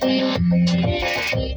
Thank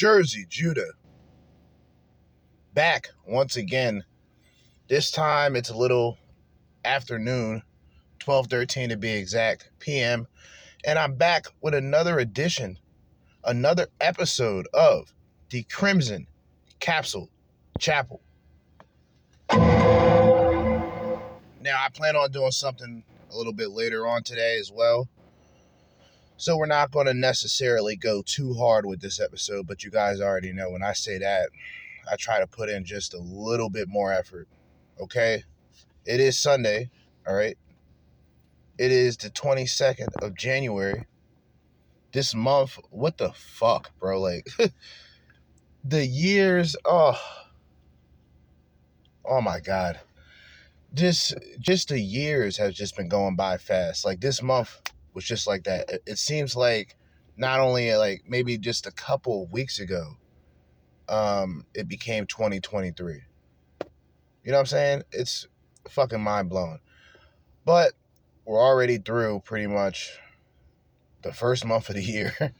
Jerzee, Judah. Back once again. This time it's a little afternoon, 12:13 to be exact, PM, and I'm back with another edition, another episode of the Crimson Capsule Chapel. Now, I plan on doing something a little bit later on today as well. So we're not going to necessarily go too hard with this episode, but you guys already know when I say that, I try to put in just a little bit more effort. Okay? It is Sunday, all right? It is the 22nd of January. This month, what the fuck, bro? Like the years, oh Oh my god. Just just the years have just been going by fast. Like this month was just like that. It, it seems like not only like maybe just a couple weeks ago, um, it became 2023. You know what I'm saying? It's fucking mind blowing. But we're already through pretty much the first month of the year.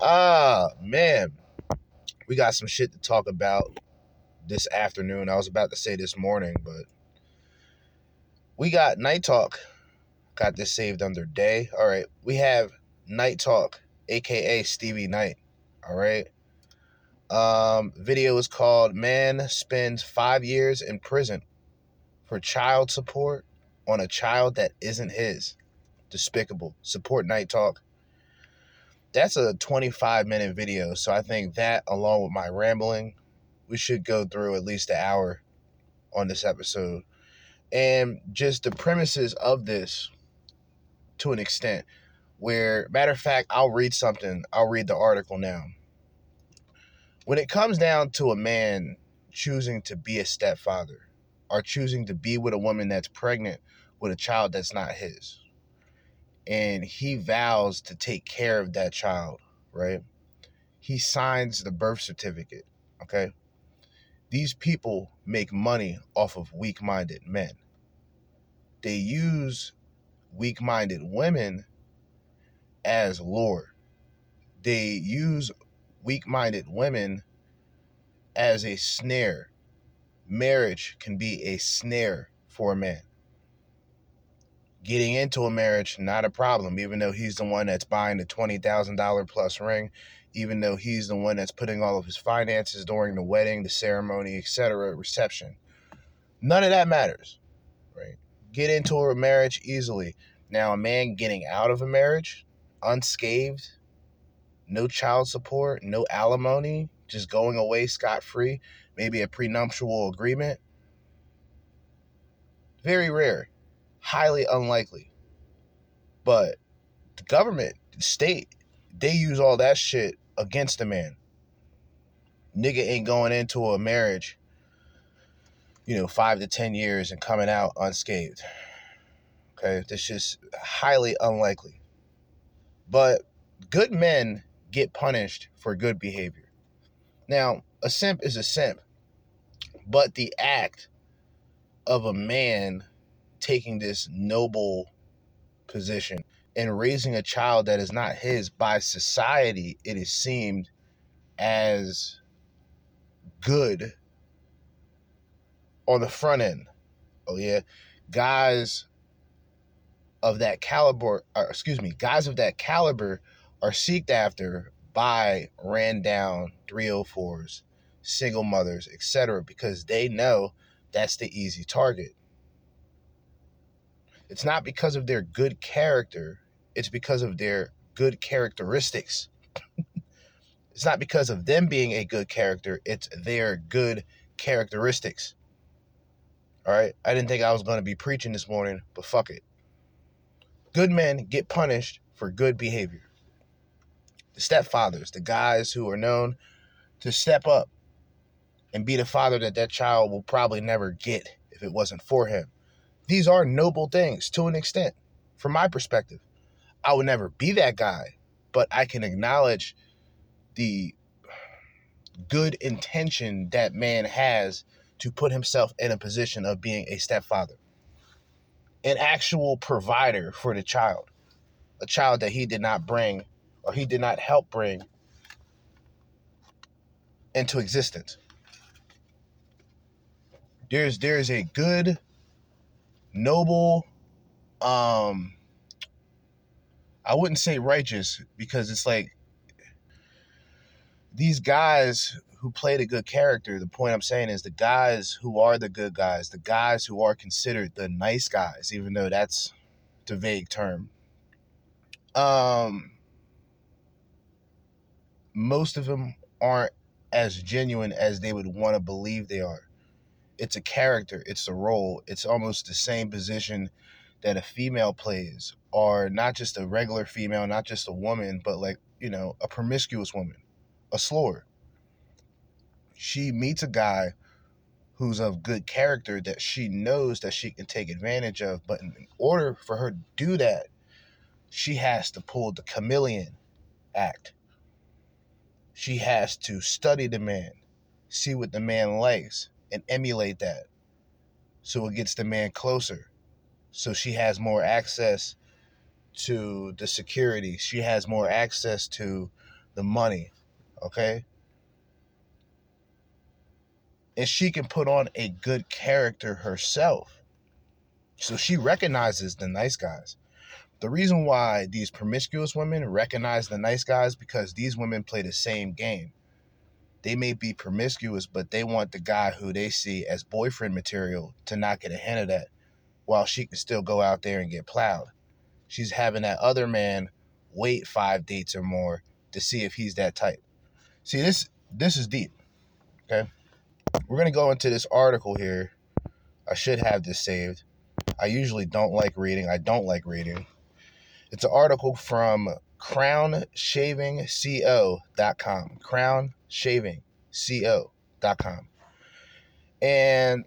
ah, man. We got some shit to talk about this afternoon. I was about to say this morning, but we got Knight Talk Got this saved under day. All right. We have Knight Talk, aka Stevie Knight. All right. Um, video is called Man Spends Five Years in Prison for Child Support on a Child That Isn't His. Despicable. Support Knight Talk. That's a 25 minute video. So I think that, along with my rambling, we should go through at least an hour on this episode. And just the premises of this to an extent. Where, matter of fact, I'll read something. I'll read the article now when it comes down to a man choosing to be a stepfather or choosing to be with a woman that's pregnant with a child that's not his and he vows to take care of that child right he signs the birth certificate okay these people make money off of weak-minded men they use weak-minded women as lure they use weak minded women as a snare. Marriage can be a snare for a man. Getting into a marriage, not a problem, even though he's the one that's buying the $20,000 plus ring, even though he's the one that's putting all of his finances during the wedding, the ceremony, etc., reception. None of that matters? Get into a marriage easily. Now, a man getting out of a marriage unscathed no child support, no alimony, just going away scot free, maybe a prenuptial agreement. Very rare, highly unlikely. But the government, the state, they use all that shit against the man. Nigga ain't going into a marriage, you know, five to 10 years and coming out unscathed. Okay, that's just highly unlikely. But good men get punished for good behavior. Now, a simp is a simp, but the act of a man taking this noble position and raising a child that is not his by society, it is seemed as good on the front end. Oh, yeah. Guys of that caliber, excuse me, guys of that caliber are seeked after by ran down 304s, single mothers, etc., because they know that's the easy target. It's not because of their good character, it's because of their good characteristics. it's not because of them being a good character, it's their good characteristics. All right. I didn't think I was going to be preaching this morning, but fuck it. Good men get punished for good behavior the stepfathers, the guys who are known to step up and be the father that that child will probably never get if it wasn't for him. These are noble things to an extent, from my perspective. I would never be that guy, but I can acknowledge the good intention that man has to put himself in a position of being a stepfather, an actual provider for the child, a child that he did not bring or he did not help bring into existence. There's there's a good, noble, um, I wouldn't say righteous because it's like these guys who played a good character. The point I'm saying is the guys who are the good guys, the guys who are considered the nice guys, even though that's the vague term. Um, most of them aren't as genuine as they would want to believe they are. It's a character, it's a role, it's almost the same position that a female plays, or not just a regular female, not just a woman, but like, you know, a promiscuous woman, a slore. She meets a guy who's of good character that she knows that she can take advantage of, but in order for her to do that, she has to pull the chameleon act she has to study the man, see what the man likes, and emulate that. So it gets the man closer. So she has more access to the security. She has more access to the money. Okay? And she can put on a good character herself. So she recognizes the nice guys. The reason why these promiscuous women recognize the nice guys because these women play the same game. they may be promiscuous, but they want the guy who they see as boyfriend material to not get a hint of that while she can still go out there and get plowed. She's having that other man wait five dates or more to see if he's that type. See, this this is deep. Okay. We're gonna go into this article here. I should have this saved. I usually don't like reading. I don't like reading. It's an article from crownshavingco.com. Crownshavingco.com. And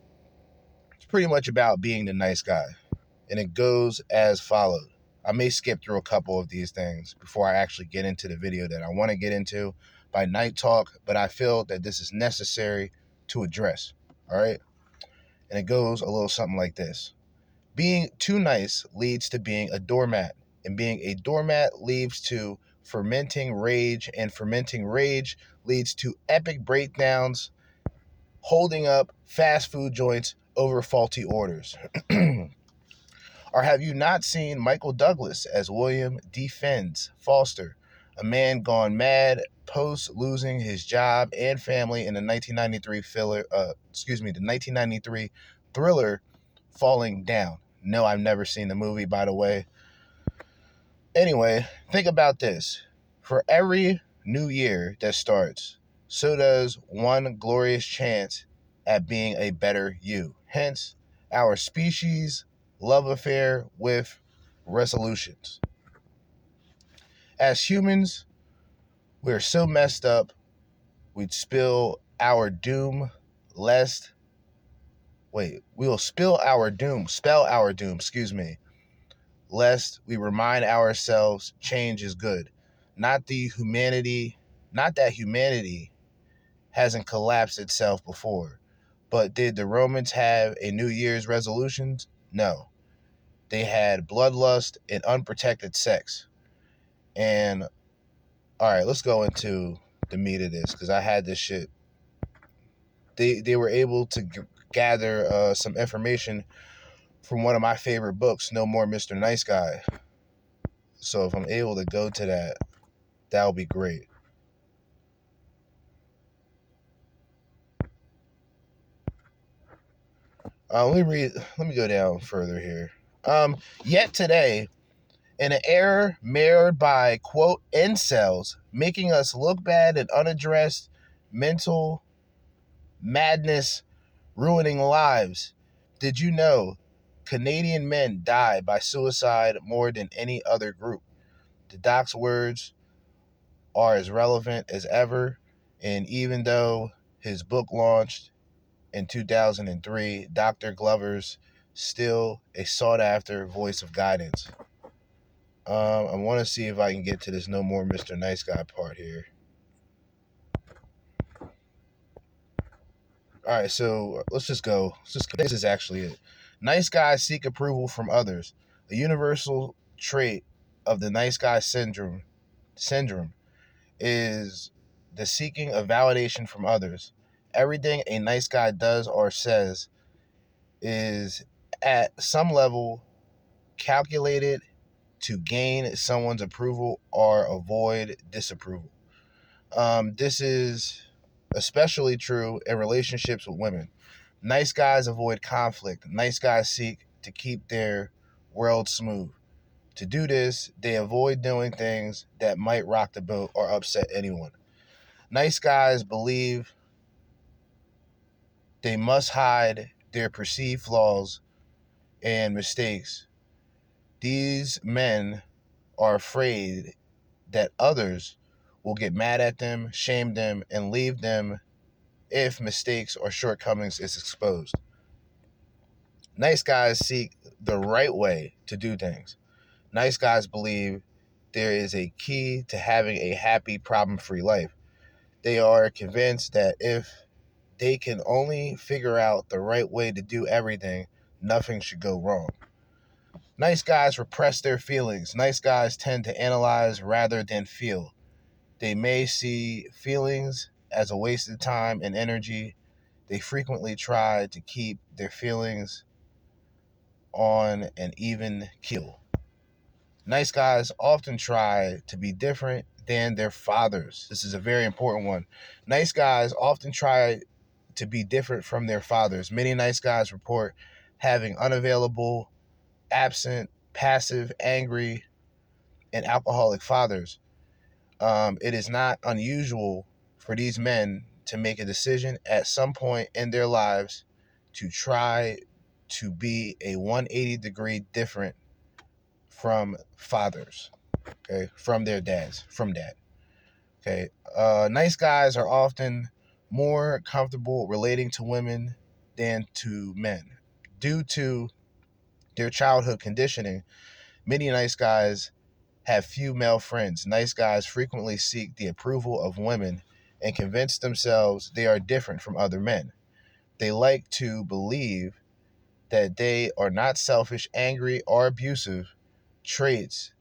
it's pretty much about being the nice guy. And it goes as follows. I may skip through a couple of these things before I actually get into the video that I want to get into by Knight Talk, but I feel that this is necessary to address. All right. And it goes a little something like this Being too nice leads to being a doormat, and being a doormat leads to fermenting rage, and fermenting rage leads to epic breakdowns, holding up fast food joints over faulty orders. or have you not seen Michael Douglas as William D-Fens Foster, a man gone mad post losing his job and family in the 1993 filler, uh, excuse me, the 1993 thriller Falling Down. No, I've never seen the movie, by the way. Anyway, think about this. For every new year that starts, so does one glorious chance at being a better you. Hence, our species' love affair with resolutions. As humans, we're so messed up, we'd spill our doom lest. Wait, we will spill our doom, spell our doom, excuse me, lest we remind ourselves change is good. Not the humanity, not that humanity hasn't collapsed itself before. But did the Romans have a New Year's resolutions? No. They had bloodlust and unprotected sex. And all right, let's go into the meat of this because I had this shit. They they were able to g- gather uh, some information from one of my favorite books, No More Mr. Nice Guy. So if I'm able to go to that, that would be great. Uh, let me read. Let me go down further here. Um, yet today, in an error mirrored by quote incels, making us look bad and unaddressed mental madness, ruining lives. Did you know Canadian men die by suicide more than any other group? The doc's words are as relevant as ever, and even though his book launched in 2003, Dr. Glover's still a sought after voice of guidance. Um, I want to see if I can get to this no more Mr. Nice Guy part here. All right, so let's just go. Let's just this is actually it. Nice guys seek approval from others. A universal trait of the nice guy syndrome syndrome is the seeking of validation from others. Everything a nice guy does or says is at some level calculated to gain someone's approval or avoid disapproval. Um, this is especially true in relationships with women. Nice guys avoid conflict. Nice guys seek to keep their world smooth. To do this, they avoid doing things that might rock the boat or upset anyone. Nice guys believe they must hide their perceived flaws and mistakes. These men are afraid that others will get mad at them, shame them, and leave them if mistakes or shortcomings is exposed. Nice guys seek the right way to do things. Nice guys believe there is a key to having a happy, problem free life. They are convinced that if they can only figure out the right way to do everything, nothing should go wrong. Nice guys repress their feelings. Nice guys tend to analyze rather than feel. They may see feelings as a waste of time and energy. They frequently try to keep their feelings on an even keel. Nice guys often try to be different than their fathers. This is a very important one. Nice guys often try to be different from their fathers. Many nice guys report having unavailable, absent, passive, angry, and alcoholic fathers. Um, it is not unusual for these men to make a decision at some point in their lives to try to be a 180 degree different from fathers, okay, from their dads, from dad. Okay, uh, nice guys are often more comfortable relating to women than to men due to their childhood conditioning. Many nice guys have few male friends. Nice guys frequently seek the approval of women and convince themselves they are different from other men. They like to believe that they are not selfish, angry, or abusive traits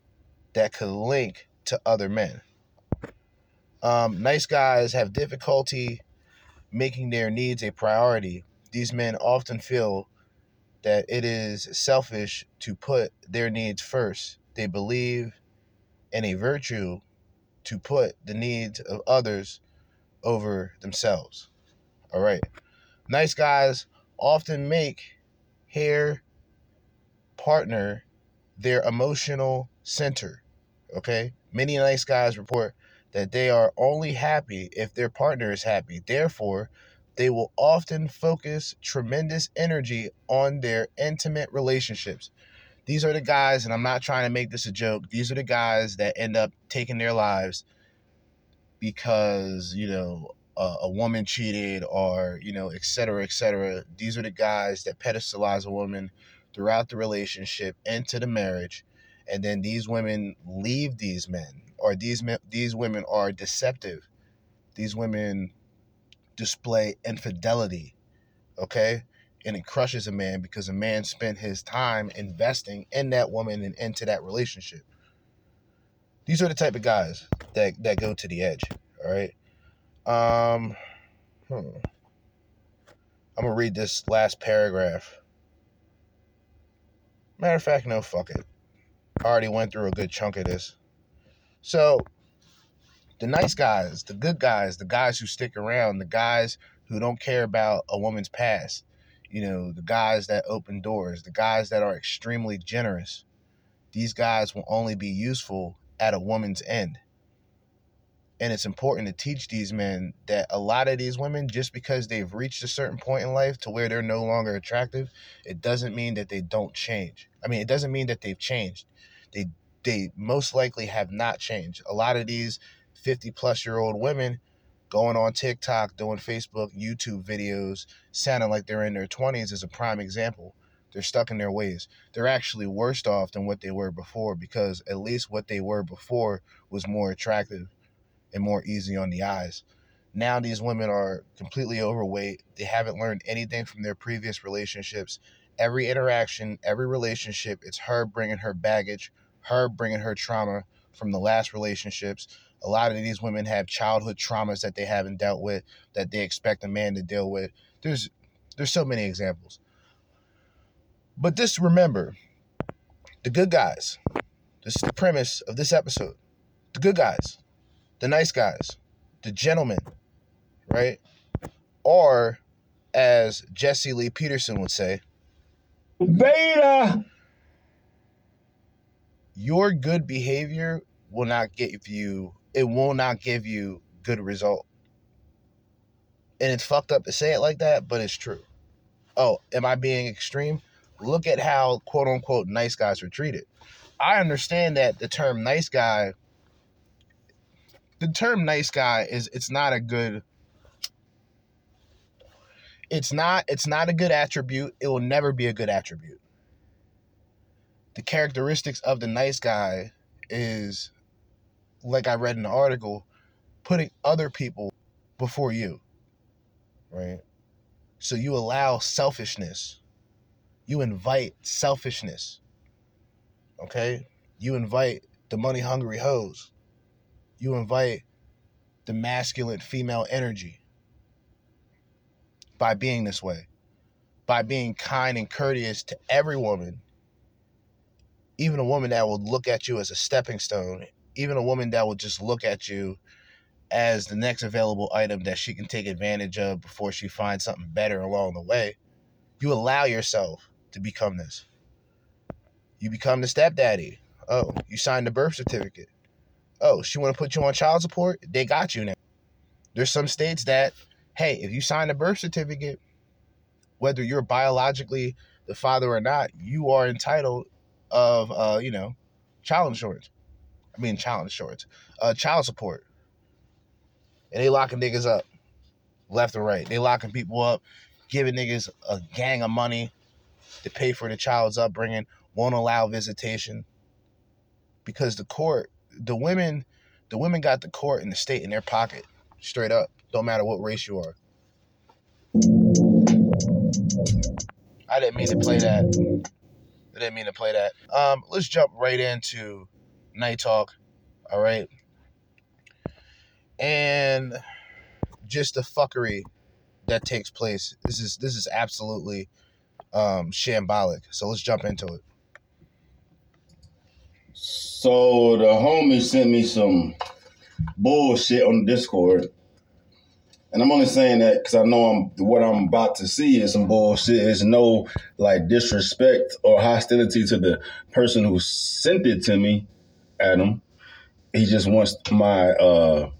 that could link to other men. Um, nice guys have difficulty making their needs a priority. These men often feel that it is selfish to put their needs first. They believe in a virtue to put the needs of others over themselves. All right. Nice guys often make hair partner their emotional center. Okay. Many nice guys report that they are only happy if their partner is happy. Therefore, they will often focus tremendous energy on their intimate relationships. These are the guys, and I'm not trying to make this a joke, these are the guys that end up taking their lives because, you know, a, a woman cheated or, you know, et cetera, et cetera. These are the guys that pedestalize a woman throughout the relationship into the marriage. And then these women leave these men, or these men, these women are deceptive. These women display infidelity, okay? And it crushes a man because a man spent his time investing in that woman and into that relationship. These are the type of guys that, that go to the edge, all right? Um, hmm. I'm gonna read this last paragraph. Matter of fact, no, fuck it. I already went through a good chunk of this. So, the nice guys, the good guys, the guys who stick around, the guys who don't care about a woman's past, you know, the guys that open doors, the guys that are extremely generous, these guys will only be useful at a woman's end. And it's important to teach these men that a lot of these women, just because they've reached a certain point in life to where they're no longer attractive, it doesn't mean that they don't change. I mean, it doesn't mean that they've changed. They they most likely have not changed. A lot of these 50 plus year old women going on TikTok, doing Facebook, YouTube videos, sounding like they're in their 20s is a prime example. They're stuck in their ways. They're actually worse off than what they were before because at least what they were before was more attractive and more easy on the eyes. Now these women are completely overweight. They haven't learned anything from their previous relationships. Every interaction, every relationship, it's her bringing her baggage, her bringing her trauma from the last relationships. A lot of these women have childhood traumas that they haven't dealt with that they expect a man to deal with. There's there's so many examples. But just remember, the good guys. This is the premise of this episode. The good guys the nice guys, the gentlemen, right? Or, as Jesse Lee Peterson would say, Beta! Your good behavior will not get you, it will not give you good result. And it's fucked up to say it like that, but it's true. Oh, am I being extreme? Look at how quote unquote nice guys were treated. I understand that the term nice guy the term nice guy is it's not a good it's not it's not a good attribute it will never be a good attribute the characteristics of the nice guy is like i read in the article putting other people before you right? So you allow selfishness. You invite selfishness okay? You invite the money hungry hoes. You invite the masculine female energy by being this way, by being kind and courteous to every woman, even a woman that will look at you as a stepping stone even a woman that will just look at you as the next available item that she can take advantage of before she finds something better along the way, you allow yourself to become this. You become the stepdaddy. Oh, you signed the birth certificate. Oh, she want to put you on child support? They got you now. There's some states that, hey, if you sign a birth certificate, whether you're biologically the father or not, you are entitled of, uh, you know, child insurance. I mean, child insurance, uh, child support. And they locking niggas up left and right. They locking people up, giving niggas a gang of money to pay for the child's upbringing, won't allow visitation because the court, the women, the women got the court and the state in their pocket, straight up. Don't matter what race you are. I didn't mean to play that. I didn't mean to play that. Um, let's jump right into Knight Talk. All right. And just the fuckery that takes place. This is this is absolutely um shambolic. So let's jump into it. So the homie sent me some bullshit on Discord. And I'm only saying that because I know I'm what I'm about to see is some bullshit. It's no like disrespect or hostility to the person who sent it to me, Adam. He just wants my uh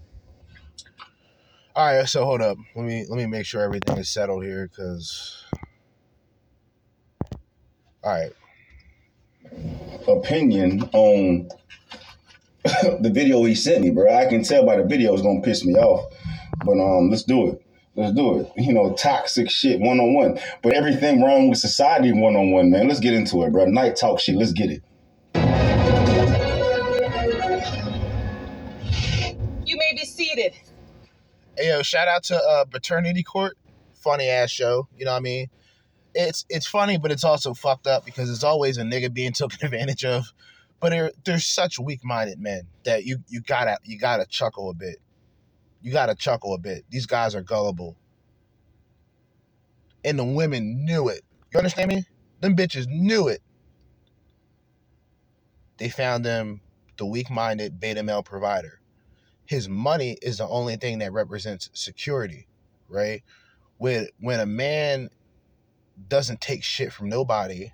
All right, so hold up. Let me let me make sure everything is settled here cuz All right. opinion on the video he sent me, bro. I can tell by the video it's gonna piss me off. But um, let's do it. Let's do it. You know, toxic shit one on one. But everything wrong with society one on one, man. Let's get into it, bro. Knight Talk shit. Let's get it. Hey yo, shout out to uh Paternity Court. Funny ass show. You know what I mean? It's it's funny, but it's also fucked up because it's always a nigga being taken advantage of. But they're they're such weak minded men that you you gotta you gotta chuckle a bit. You gotta chuckle a bit. These guys are gullible. And the women knew it. You understand me? Them bitches knew it. They found them the weak minded beta male provider his money is the only thing that represents security, right? When when a man doesn't take shit from nobody,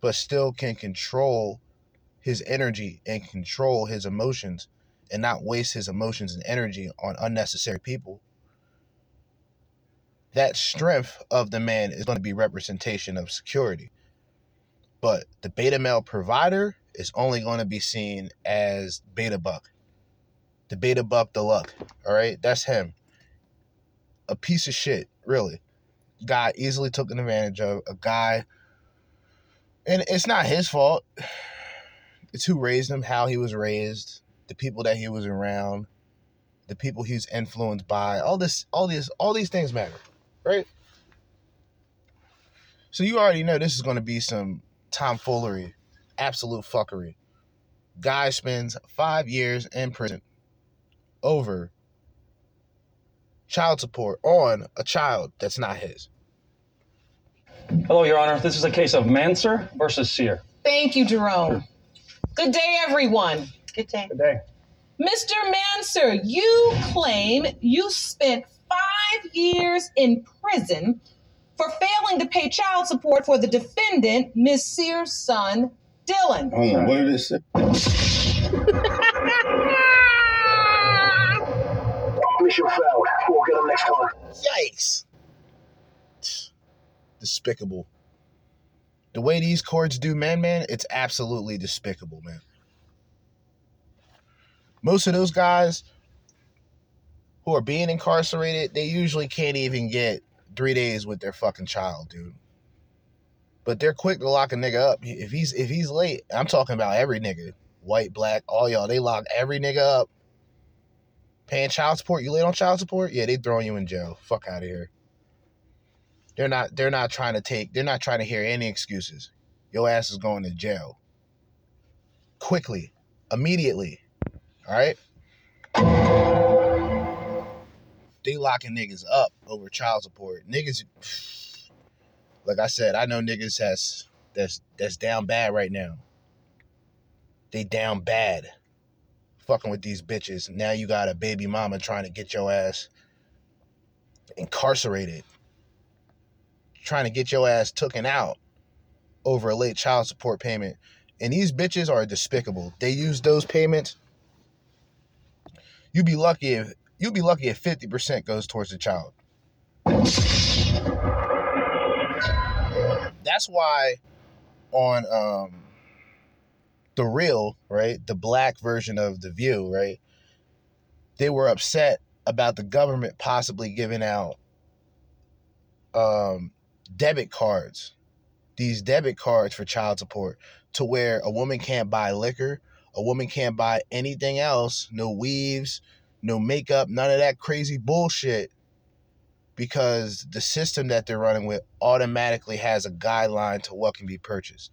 but still can control his energy and control his emotions and not waste his emotions and energy on unnecessary people, that strength of the man is going to be representation of security. But the beta male provider is only going to be seen as beta buck the beta buck the luck. All right, that's him. A piece of shit, really. Guy easily taken advantage of. A guy, and it's not his fault. It's who raised him, how he was raised, the people that he was around, the people he's influenced by. All this, all these, all these things matter, right? So you already know this is going to be some tomfoolery, absolute fuckery. Guy spends five years in prison over child support on a child that's not his. Hello, Your Honor. This is a case of Manser versus Sear. Thank you, Jerome. Good day, everyone. Good day. Good day. Mr. Manser, you claim you spent five years in prison for failing to pay child support for the defendant, Ms. Sear's son, Dylan. Hold on, what did it say? Mission failed. We'll get them next time. Yikes. Despicable. The way these courts do man man, it's absolutely despicable, man. Most of those guys who are being incarcerated, they usually can't even get three days with their fucking child, dude. But they're quick to lock a nigga up. If he's if he's late, I'm talking about every nigga. White, black, all y'all, they lock every nigga up. Paying child support, you late on child support? Yeah, they throwing you in jail. Fuck out of here. They're not they're not trying to take they're not trying to hear any excuses. Your ass is going to jail. Quickly. Immediately. Alright? They locking niggas up over child support. Niggas like I said, I know niggas that's that's that's down bad right now. They down bad. Fucking with these bitches. Now you got a baby mama trying to get your ass incarcerated, trying to get your ass taken out over a late child support payment. And these bitches are despicable. They use those payments. You'd be lucky if you'd be lucky if 50% goes towards the child. That's why on um the real, right? The black version of the view, right? They were upset about the government possibly giving out um debit cards. These debit cards for child support to where a woman can't buy liquor, a woman can't buy anything else, no weaves, no makeup, none of that crazy bullshit because the system that they're running with automatically has a guideline to what can be purchased,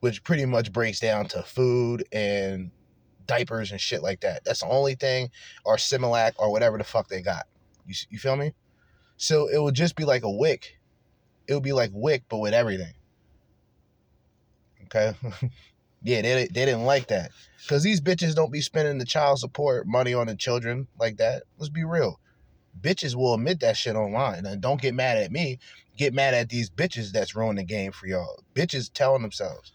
which pretty much breaks down to food and diapers and shit like that. That's the only thing, or Similac or whatever the fuck they got. You, you feel me? So it would just be like a WIC. It would be like WIC, but with everything. Okay. yeah, they, they didn't like that. Because these bitches don't be spending the child support money on the children like that. Let's be real bitches will admit that shit online. And don't get mad at me. Get mad at these bitches that's ruining the game for y'all. Bitches telling themselves.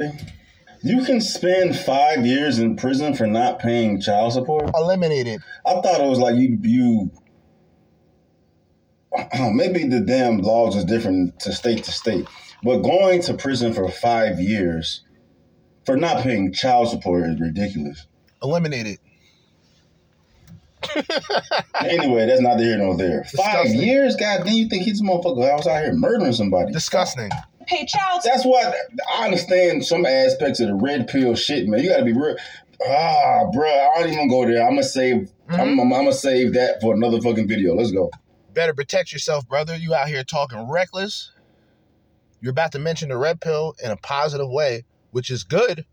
You can spend five years in prison for not paying child support. Eliminated. I thought it was like you you. Oh, maybe the damn laws is different to state to state, but going to prison for five years for not paying child support is ridiculous. Eliminated. anyway, that's not here nor there. Five years, god then you think he's a motherfucker I was out here murdering somebody? Disgusting. Pay child That's why I understand some aspects of the red pill shit, man. You gotta be real. Ah, bro, I don't even go there. I'm gonna save. I'm, I'm, I'm gonna save that for another fucking video. Let's go. Better protect yourself, brother. You out here talking reckless. You're about to mention the red pill in a positive way, which is good.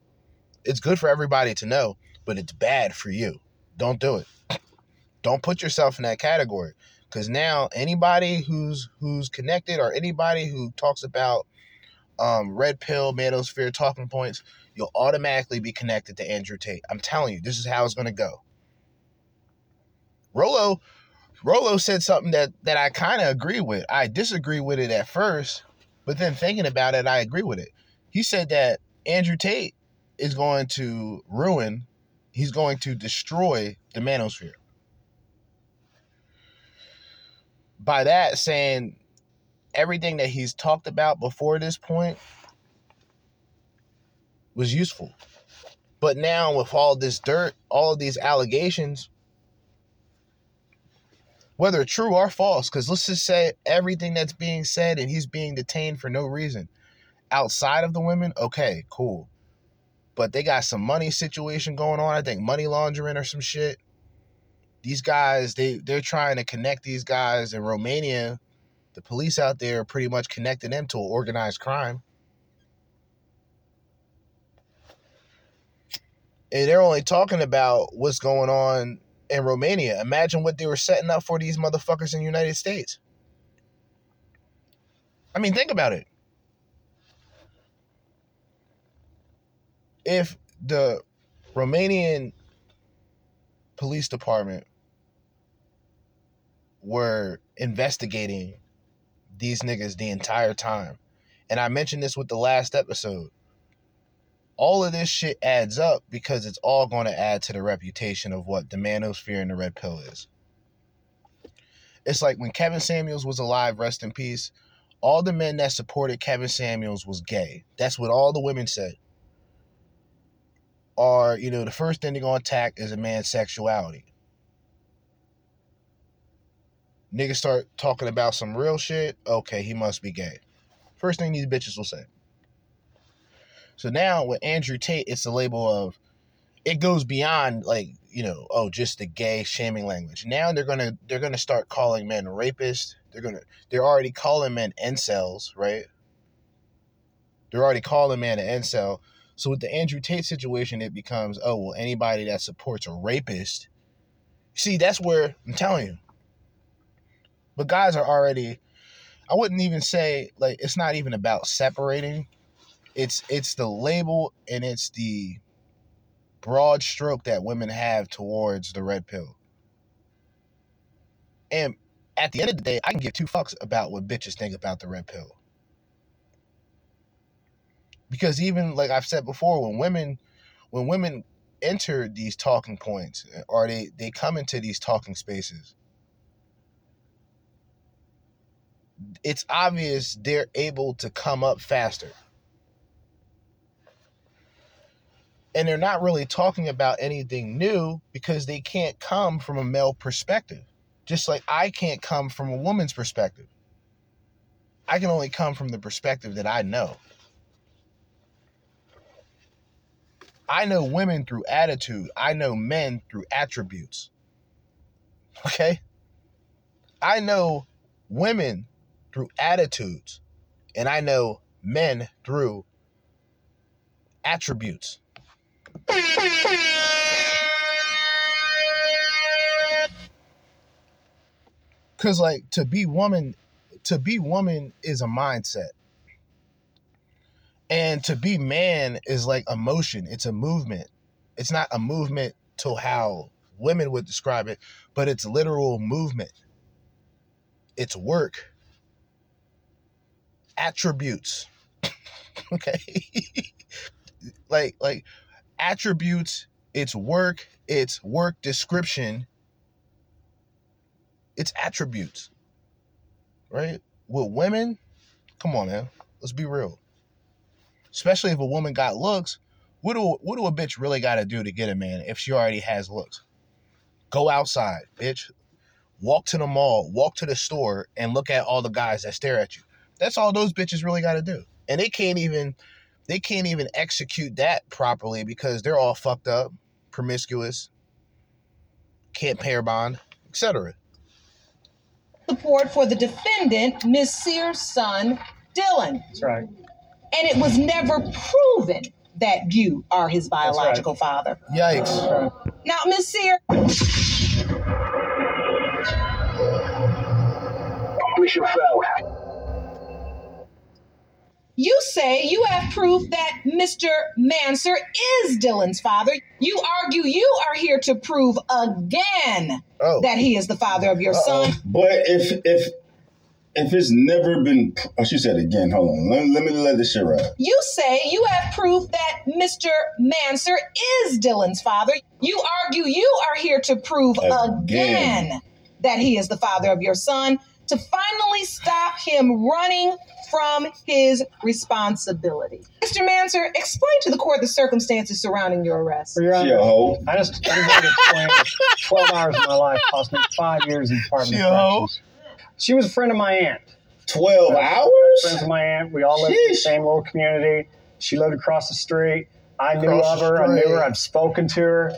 It's good for everybody to know, but it's bad for you. Don't do it. Don't put yourself in that category. Cause now anybody who's who's connected or anybody who talks about um, red pill, manosphere talking points, you'll automatically be connected to Andrew Tate. I'm telling you, this is how it's gonna go. Rollo, Rollo said something that that I kind of agree with. I disagree with it at first, but then thinking about it, I agree with it. He said that Andrew Tate is going to ruin, he's going to destroy the manosphere. By that saying everything that he's talked about before this point was useful. But now with all this dirt, all these allegations, whether true or false, because let's just say everything that's being said and he's being detained for no reason outside of the women, okay, cool. But they got some money situation going on. I think money laundering or some shit. These guys, they they're trying to connect these guys in Romania. The police out there are pretty much connecting them to organized crime. And they're only talking about what's going on in Romania. Imagine what they were setting up for these motherfuckers in the United States. I mean, think about it. If the Romanian police department were investigating these niggas the entire time, and I mentioned this with the last episode, all of this shit adds up because it's all going to add to the reputation of what the manosphere and the red pill is. It's like when Kevin Samuels was alive, rest in peace, all the men that supported Kevin Samuels was gay. That's what all the women said. Or, you know, the first thing they're going to attack is a man's sexuality. Niggas start talking about some real shit, okay, he must be gay. First thing these bitches will say. So now with Andrew Tate, it's a label of it goes beyond like, you know, oh, just the gay shaming language. Now they're gonna they're gonna start calling men rapists. They're gonna they're already calling men incels, right? They're already calling man an incel. So with the Andrew Tate situation, it becomes, oh well, anybody that supports a rapist. See, that's where I'm telling you. But guys are already I wouldn't even say like it's not even about separating it's it's the label and it's the broad stroke that women have towards the red pill. And at the end of the day, I can give two fucks about what bitches think about the red pill. Because even like I've said before, when women when women enter these talking points or they, they come into these talking spaces, it's obvious they're able to come up faster. And they're not really talking about anything new because they can't come from a male perspective. Just like I can't come from a woman's perspective. I can only come from the perspective that I know. I know women through attitude. I know men through attributes. Okay? I know women through attitudes, and I know men through attributes. Cause like to be woman, to be woman is a mindset. And to be man is like emotion. It's a movement. It's not a movement to how women would describe it, but it's literal movement. It's work. Attributes. okay. like like attributes, it's work, it's work description, it's attributes. Right? With women, come on, man. Let's be real. Especially if a woman got looks, what do what do a bitch really got to do to get a man if she already has looks? Go outside, bitch. Walk to the mall, walk to the store, and look at all the guys that stare at you. That's all those bitches really got to do, and they can't even they can't even execute that properly because they're all fucked up, promiscuous, can't pair bond, etc. Support for the defendant, Ms. Sears' son, Dylan. That's right. And it was never proven that you are his biological father. Yikes! Now, Ms. Sears, Mission failed. You say you have proof that Mr. Manser is Dylan's father. You argue you are here to prove again Oh. that he is the father of your Uh-oh. son. But if if if it's never been, oh, she said again. Hold on, let, let me let this shit ride. You say you have proof that Mr. Manser is Dylan's father. You argue you are here to prove Again. again that he is the father of your son to finally stop him running from his responsibility. Mr. Manser, explain to the court the circumstances surrounding your arrest. For your honor, hoe. I just I'm going to explain 12 hours of my life cost me five years in Department She of a? Corrections. She was a friend of my aunt. Twelve Friends hours. of my aunt. We all lived in the same little community. She lived across the street. I knew of her. I knew her. I've spoken to her.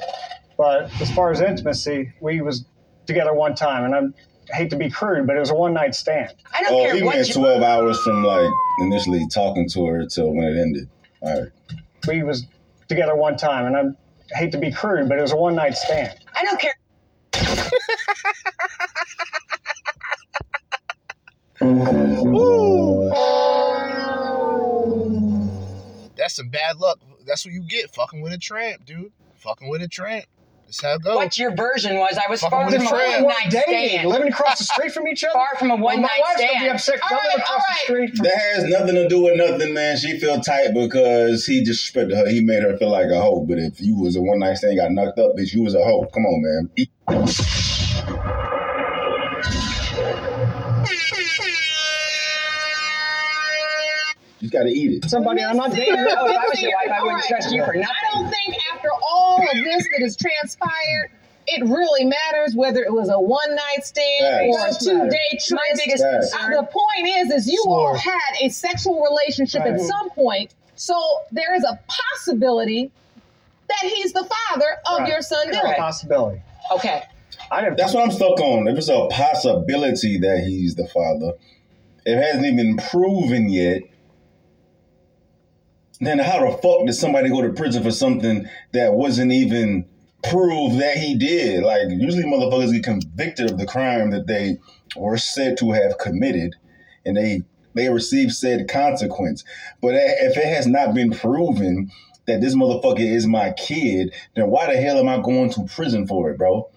But as far as intimacy, we was together one time, and I'm, I hate to be crude, but it was a one night stand. I don't Oh, care he what went you twelve hours from like initially talking to her till when it ended. All right. We was together one time, and I'm, I hate to be crude, but it was a one night stand. I don't care oh, That's some bad luck. That's what you get fucking with a tramp, dude. Fucking with a tramp. That's how it goes. What your version was, I was Fucking far with from a a friend. one night Dating, stand. living across the street from each other. Far from a one Well, one my night wife's gonna be stand. upset 'cause All I live right, across all the right. street. from- That has nothing to do with nothing, man. She feel tight because he disrespected her. He made her feel like a hoe. But if you was a one night stand, got knocked up, bitch, you was a hoe. Come on, man. You just gotta eat it. Somebody I'm not dating. Oh, if I was your wife, I wouldn't trust you for nothing. I don't think after all of this that has transpired, it really matters whether it was a one night stand or a two day My biggest Uh, concern. the point is, is you all had a sexual relationship at some point, so there is a possibility that he's the father of Right. your son Correct. Dylan. Possibility. Okay. I didn't. That's what I'm stuck on. If it's a possibility that he's the father, it hasn't even proven yet. Then how the fuck did somebody go to prison for something that wasn't even proved that he did? Like usually motherfuckers get convicted of the crime that they were said to have committed, and they they receive said consequence. But if it has not been proven that this motherfucker is my kid, then why the hell am I going to prison for it, bro?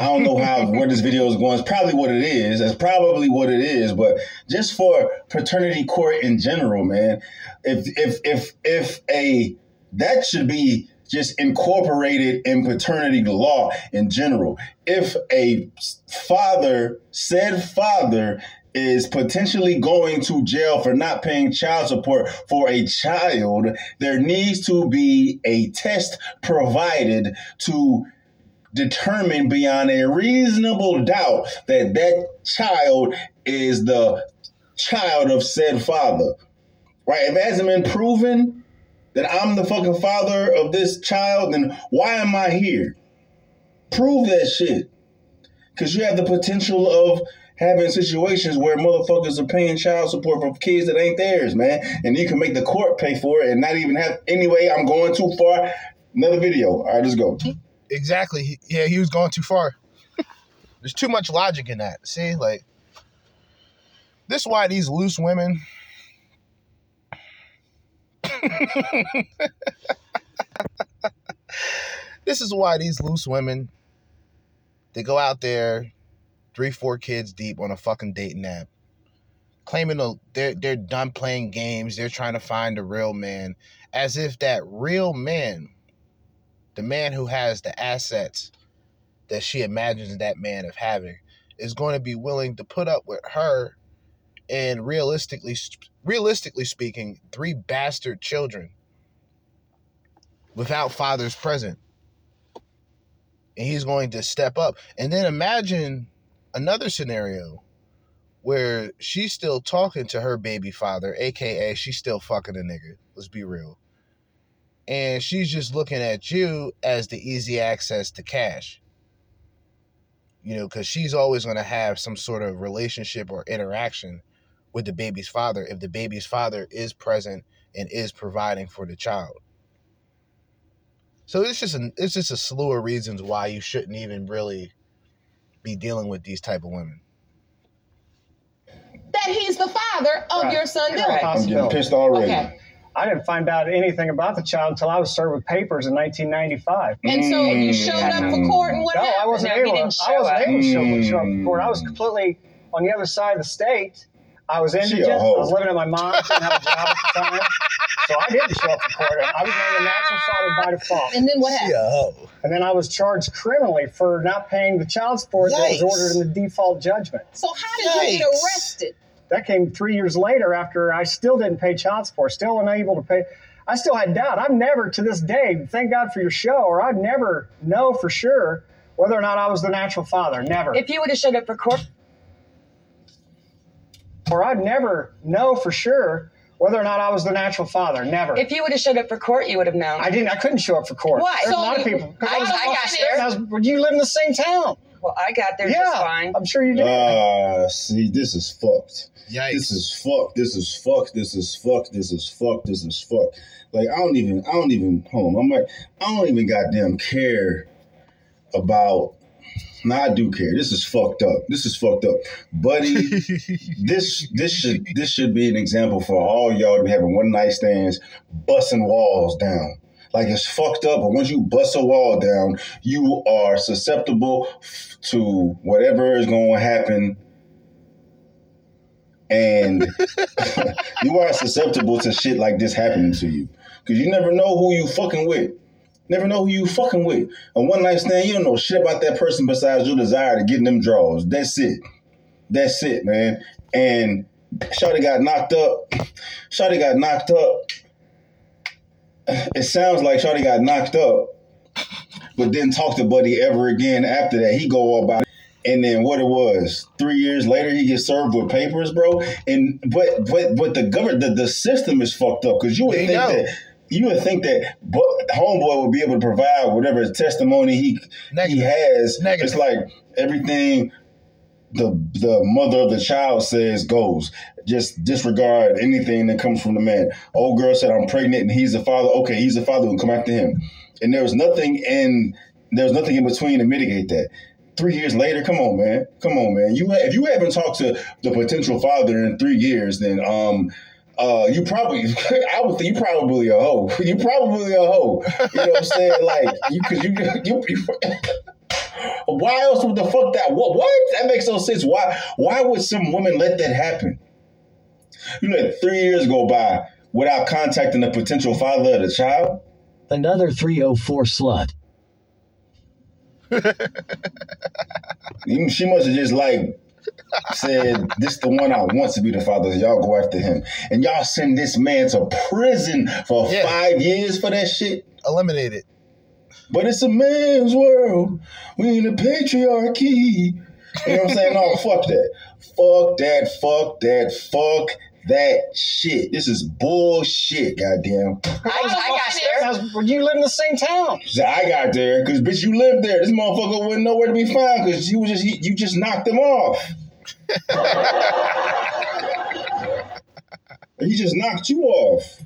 I don't know how where this video is going. It's probably what it is. It's probably what it is. But just for paternity court in general, man, if if if if a that should be just incorporated in paternity law in general. If a father, said father, is potentially going to jail for not paying child support for a child, there needs to be a test provided to determine beyond a reasonable doubt that that child is the child of said father. Right? If it hasn't been proven that I'm the fucking father of this child, then why am I here? Prove that shit. Because you have the potential of having situations where motherfuckers are paying child support for kids that ain't theirs, man. And you can make the court pay for it and not even have, anyway, I'm going too far. Another video. All right, let's go. Exactly. Yeah, he was going too far. There's too much logic in that. See, like this is why these loose women this is why these loose women they go out there three four kids deep on a fucking dating app claiming the, they're they're done playing games they're trying to find a real man as if that real man the man who has the assets that she imagines that man of having is going to be willing to put up with her and realistically realistically speaking three bastard children without fathers present. And he's going to step up. And then imagine another scenario where she's still talking to her baby father aka she's still fucking a nigga. Let's be real and she's just looking at you as the easy access to cash. You know, because she's always going to have some sort of relationship or interaction with the baby's father if the baby's father is present and is providing for the child. So it's just a, it's just a slew of reasons why you shouldn't even really be dealing with these type of women. That he's the father of Right. your son, Dylan. I'm getting pissed already. Okay. I didn't find out anything about the child until I was served with papers in 1995. And so you Mm. showed up for court, and what No, I wasn't No, he able. didn't To, I wasn't up. able to show, show up Mm. for court. I was completely on the other side of the state. I was She a indigent. I was living at my mom's. Didn't have a job at the time, so I didn't show up for court. I was named a natural father by default. And then what happened? hoe. And then I was charged criminally for not paying the child support that was ordered in the default judgment. So how did you get arrested? That came three years later after I still didn't pay child support, still unable to pay. I still had doubt. I've never, to this day, thank God for your show, or I'd never know for sure whether or not I was the natural father. Never. If you would have showed up for court, or I'd never know for sure whether or not I was the natural father. Never. if you would have showed up for court, you would have known. I didn't. I couldn't show up for court. Why? There's So a lot of people. people. 'cause I- was I got upstate there. I was- you live in the same town. well, I got there yeah, just fine. I'm sure you did. Ah, see, this is fucked. Yikes. This is fuck. This is fuck. This is fuck. This is fuck. This is fuck. Like I don't even. I don't even. Hold on. I'm like. I don't even goddamn care about. Nah, I do care. This is fucked up. This is fucked up, buddy. this this should this should be an example for all y'all to be having one night stands, busting walls down. Like it's fucked up, but once you bust a wall down, you are susceptible to whatever is going to happen and you are susceptible to shit like this happening to you because you never know who you fucking with. Never know who you fucking with. A one night stand, you don't know shit about that person besides your desire to get them draws. That's it. That's it, man. And Shawty got knocked up. Shawty got knocked up. It sounds like Shawty got knocked up, but didn't talk to Buddy ever again after that. He go all about it. And then what it was, three years later, he gets served with papers, bro. And but but but the government, the, the system is fucked up because you would There you think go. that you would think that but homeboy would be able to provide whatever testimony he he has. Negative. It's like everything the the mother of the child says goes. Just disregard anything that comes from the man. Old girl said I'm pregnant and he's the father. Okay, he's the father. We'll come after him. And there was nothing in there was nothing in between to mitigate that. Three years later, come on, man, come on, man. You if you haven't talked to the potential father in three years, then um uh, you probably, I would think you probably a hoe. You probably a hoe. You know what I'm saying? Like, you, cause you, you, you why else would the fuck that? What? What? That makes no sense. Why? Why would some woman let that happen? You let three years go by without contacting the potential father of the child. Another 304 slut. She must have just like said, "This the one I want to be the father." Y'all go after him, and y'all send this man to prison for Yeah. five years for that shit. Eliminate it. But it's a man's world. We in a patriarchy. You know what I'm saying? No, fuck that. Fuck that. Fuck that. Fuck that shit. This is bullshit, goddamn. I, I got there. You live in the same town. I got there because bitch, you lived there. This motherfucker wasn't nowhere to be found because you was just he, you just knocked him off. he just knocked you off.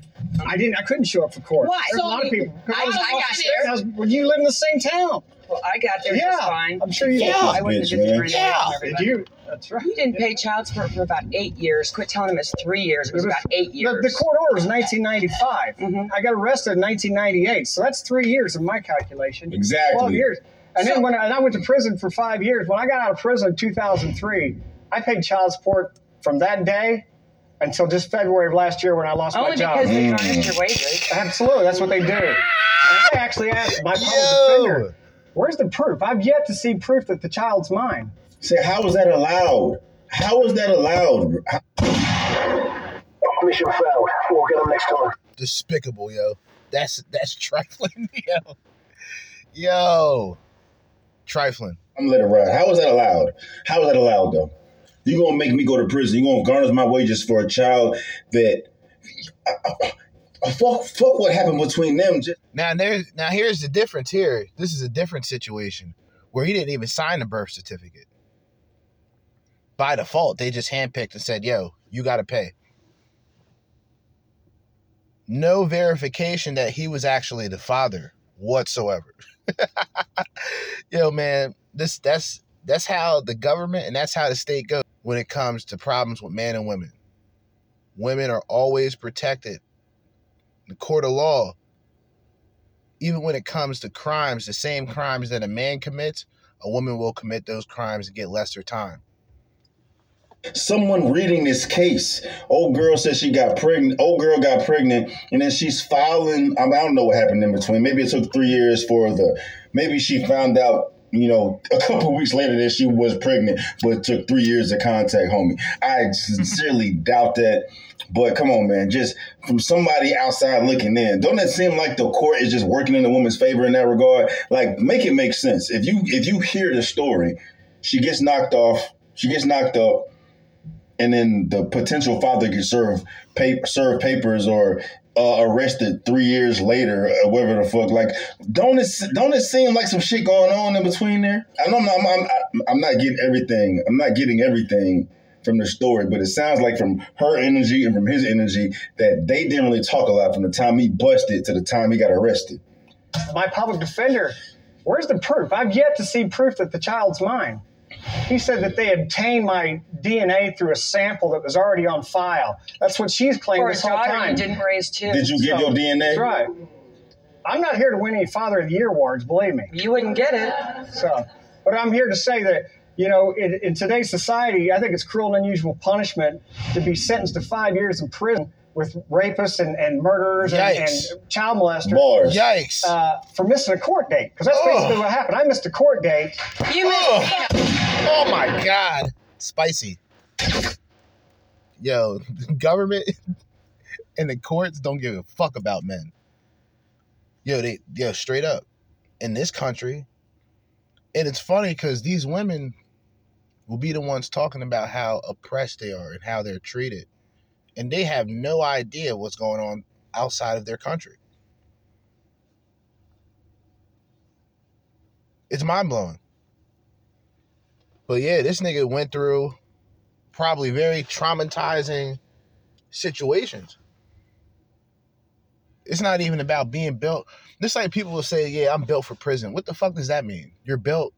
I didn't. I couldn't show up for court. Why? There's a lot of people. I- I got there. How's- well, you live in the same town. Well, I got there Yeah, just fine. I'm sure you Yeah. I wouldn't Bitch, have man. been Yeah. yeah. Did you? That's right. We didn't pay child support for about eight years. Quit telling them it's three years. It was about eight years. the court order was 1995. Mhm. I got arrested in 1998, so that's three years in my calculation. Exactly. 12 years. And So- then when I, and I went to prison for five years, when I got out of prison in 2003, I paid child support from that day until just February of last year when I lost Only my job. because they garnished your wages. Absolutely, that's what they do. And I actually asked my public Yo! defender, "Where's the proof? I've yet to see proof that the child's mine." Say, how is that allowed? How is that allowed? How- Mission failed. We'll get them next time. Despicable, yo. That's that's trifling, yo. Yo. Trifling. I'm gonna let it ride. How is that allowed? How is that allowed though? You gonna make me go to prison? You're gonna garnish my wages for a child that? Fuck, fuck what happened between them. Now there's now here's the difference here. This is a different situation where he didn't even sign the birth certificate. By default, they just handpicked and said, yo, you gotta pay. No verification that he was actually the father whatsoever. yo, man, this that's that's how the government and that's how the state goes when it comes to problems with men and women. Women are always protected. The court of law even when it comes to crimes, the same crimes that a man commits, a woman will commit those crimes and get lesser time. someone reading this case. Old girl said she got pregnant. Old girl got pregnant, and then she's filing. I don't know what happened in between. Maybe it took three years for the. Maybe she found out. You know, a couple weeks later that she was pregnant, but took three years to contact homie. I sincerely doubt that. But come on, man, just from somebody outside looking in, don't it seem like the court is just working in the woman's favor in that regard? Like, make it make sense. If you if you hear the story, she gets knocked off, she gets knocked up, and then the potential father gets serve paper, serve papers or uh, arrested three years later, or whatever the fuck. Like, don't it don't it seem like some shit going on in between there? I know I'm I'm, I'm, I'm not getting everything. I'm not getting everything from the story, but it sounds like from her energy and from his energy that they didn't really talk a lot from the time he busted to the time he got arrested. My public defender, where's the proof? I've yet to see proof that the child's mine. He said that they obtained my DNA through a sample that was already on file. That's what she's claimed For a this whole daughter time. you didn't raise too. Did you get So- your DNA? That's right. I'm not here to win any Father of the Year awards, believe me. You wouldn't get it. So, but I'm here to say that you know, in, in today's society, I think it's cruel and unusual punishment to be sentenced to five years in prison with rapists and, and murderers and, and child molesters Bars. Yikes. uh, for missing a court date. Because that's basically what happened. I missed a court date. You missed oh my God. Spicy. Yo, government and the courts don't give a fuck about men. Yo, they yo, straight up. In this country, and it's funny because these women will be the ones talking about how oppressed they are and how they're treated. And they have no idea what's going on outside of their country. It's mind blowing. But yeah, this nigga went through probably very traumatizing situations. It's not even about being built. Just like people will say, "Yeah, I'm built for prison." What the fuck does that mean? You're built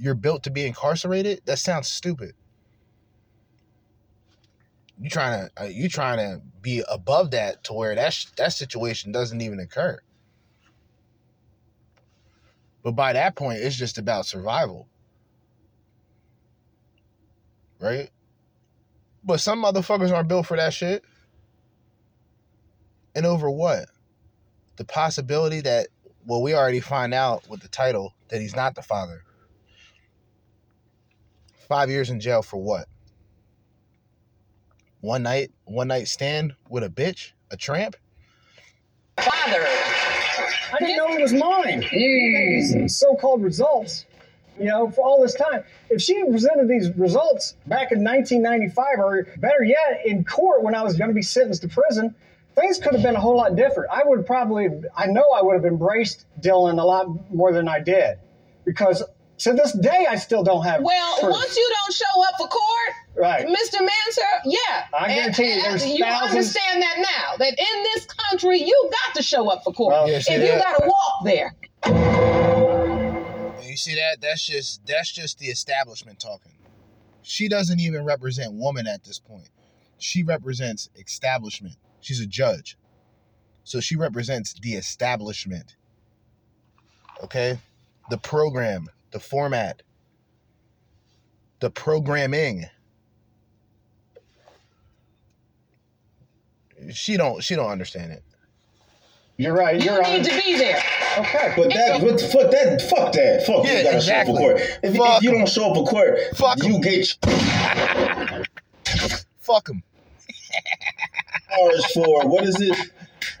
you're built to be incarcerated? That sounds stupid. You trying to uh, you trying to be above that to where that sh- that situation doesn't even occur. But by that point, it's just about survival, right? But some motherfuckers aren't built for that shit. And over what? The possibility that well, we already find out with the title that he's not the father. Five years in jail for what? One night, one night stand with a bitch, a tramp. Father. I didn't know it was mine. These so-called results, you know, for all this time. If she presented these results back in 1995, or better yet, in court when I was going to be sentenced to prison, things could have been a whole lot different. I would probably, I know I would have embraced Dylan a lot more than I did, because to this day I still don't have. Well, proof. once you don't show up for court, right, Mr. Manser, yeah. I guarantee you there's you thousands- understand that now. That in this country, you got to show up for court. Well, Yeah, if you got to walk there. You see that? That's just that's just the establishment talking. She doesn't even represent woman at this point. She represents establishment. She's a judge. So she represents the establishment. Okay? The program, the format, the programming. She don't she don't understand it. You're right. You You're need to be there. Okay. But that, but fuck that, fuck that, fuck Yeah, you gotta exactly. show up for court. If, Fuck if you 'em. don't show up for court, Fuck you 'em. get Fuck him. charged for what is it?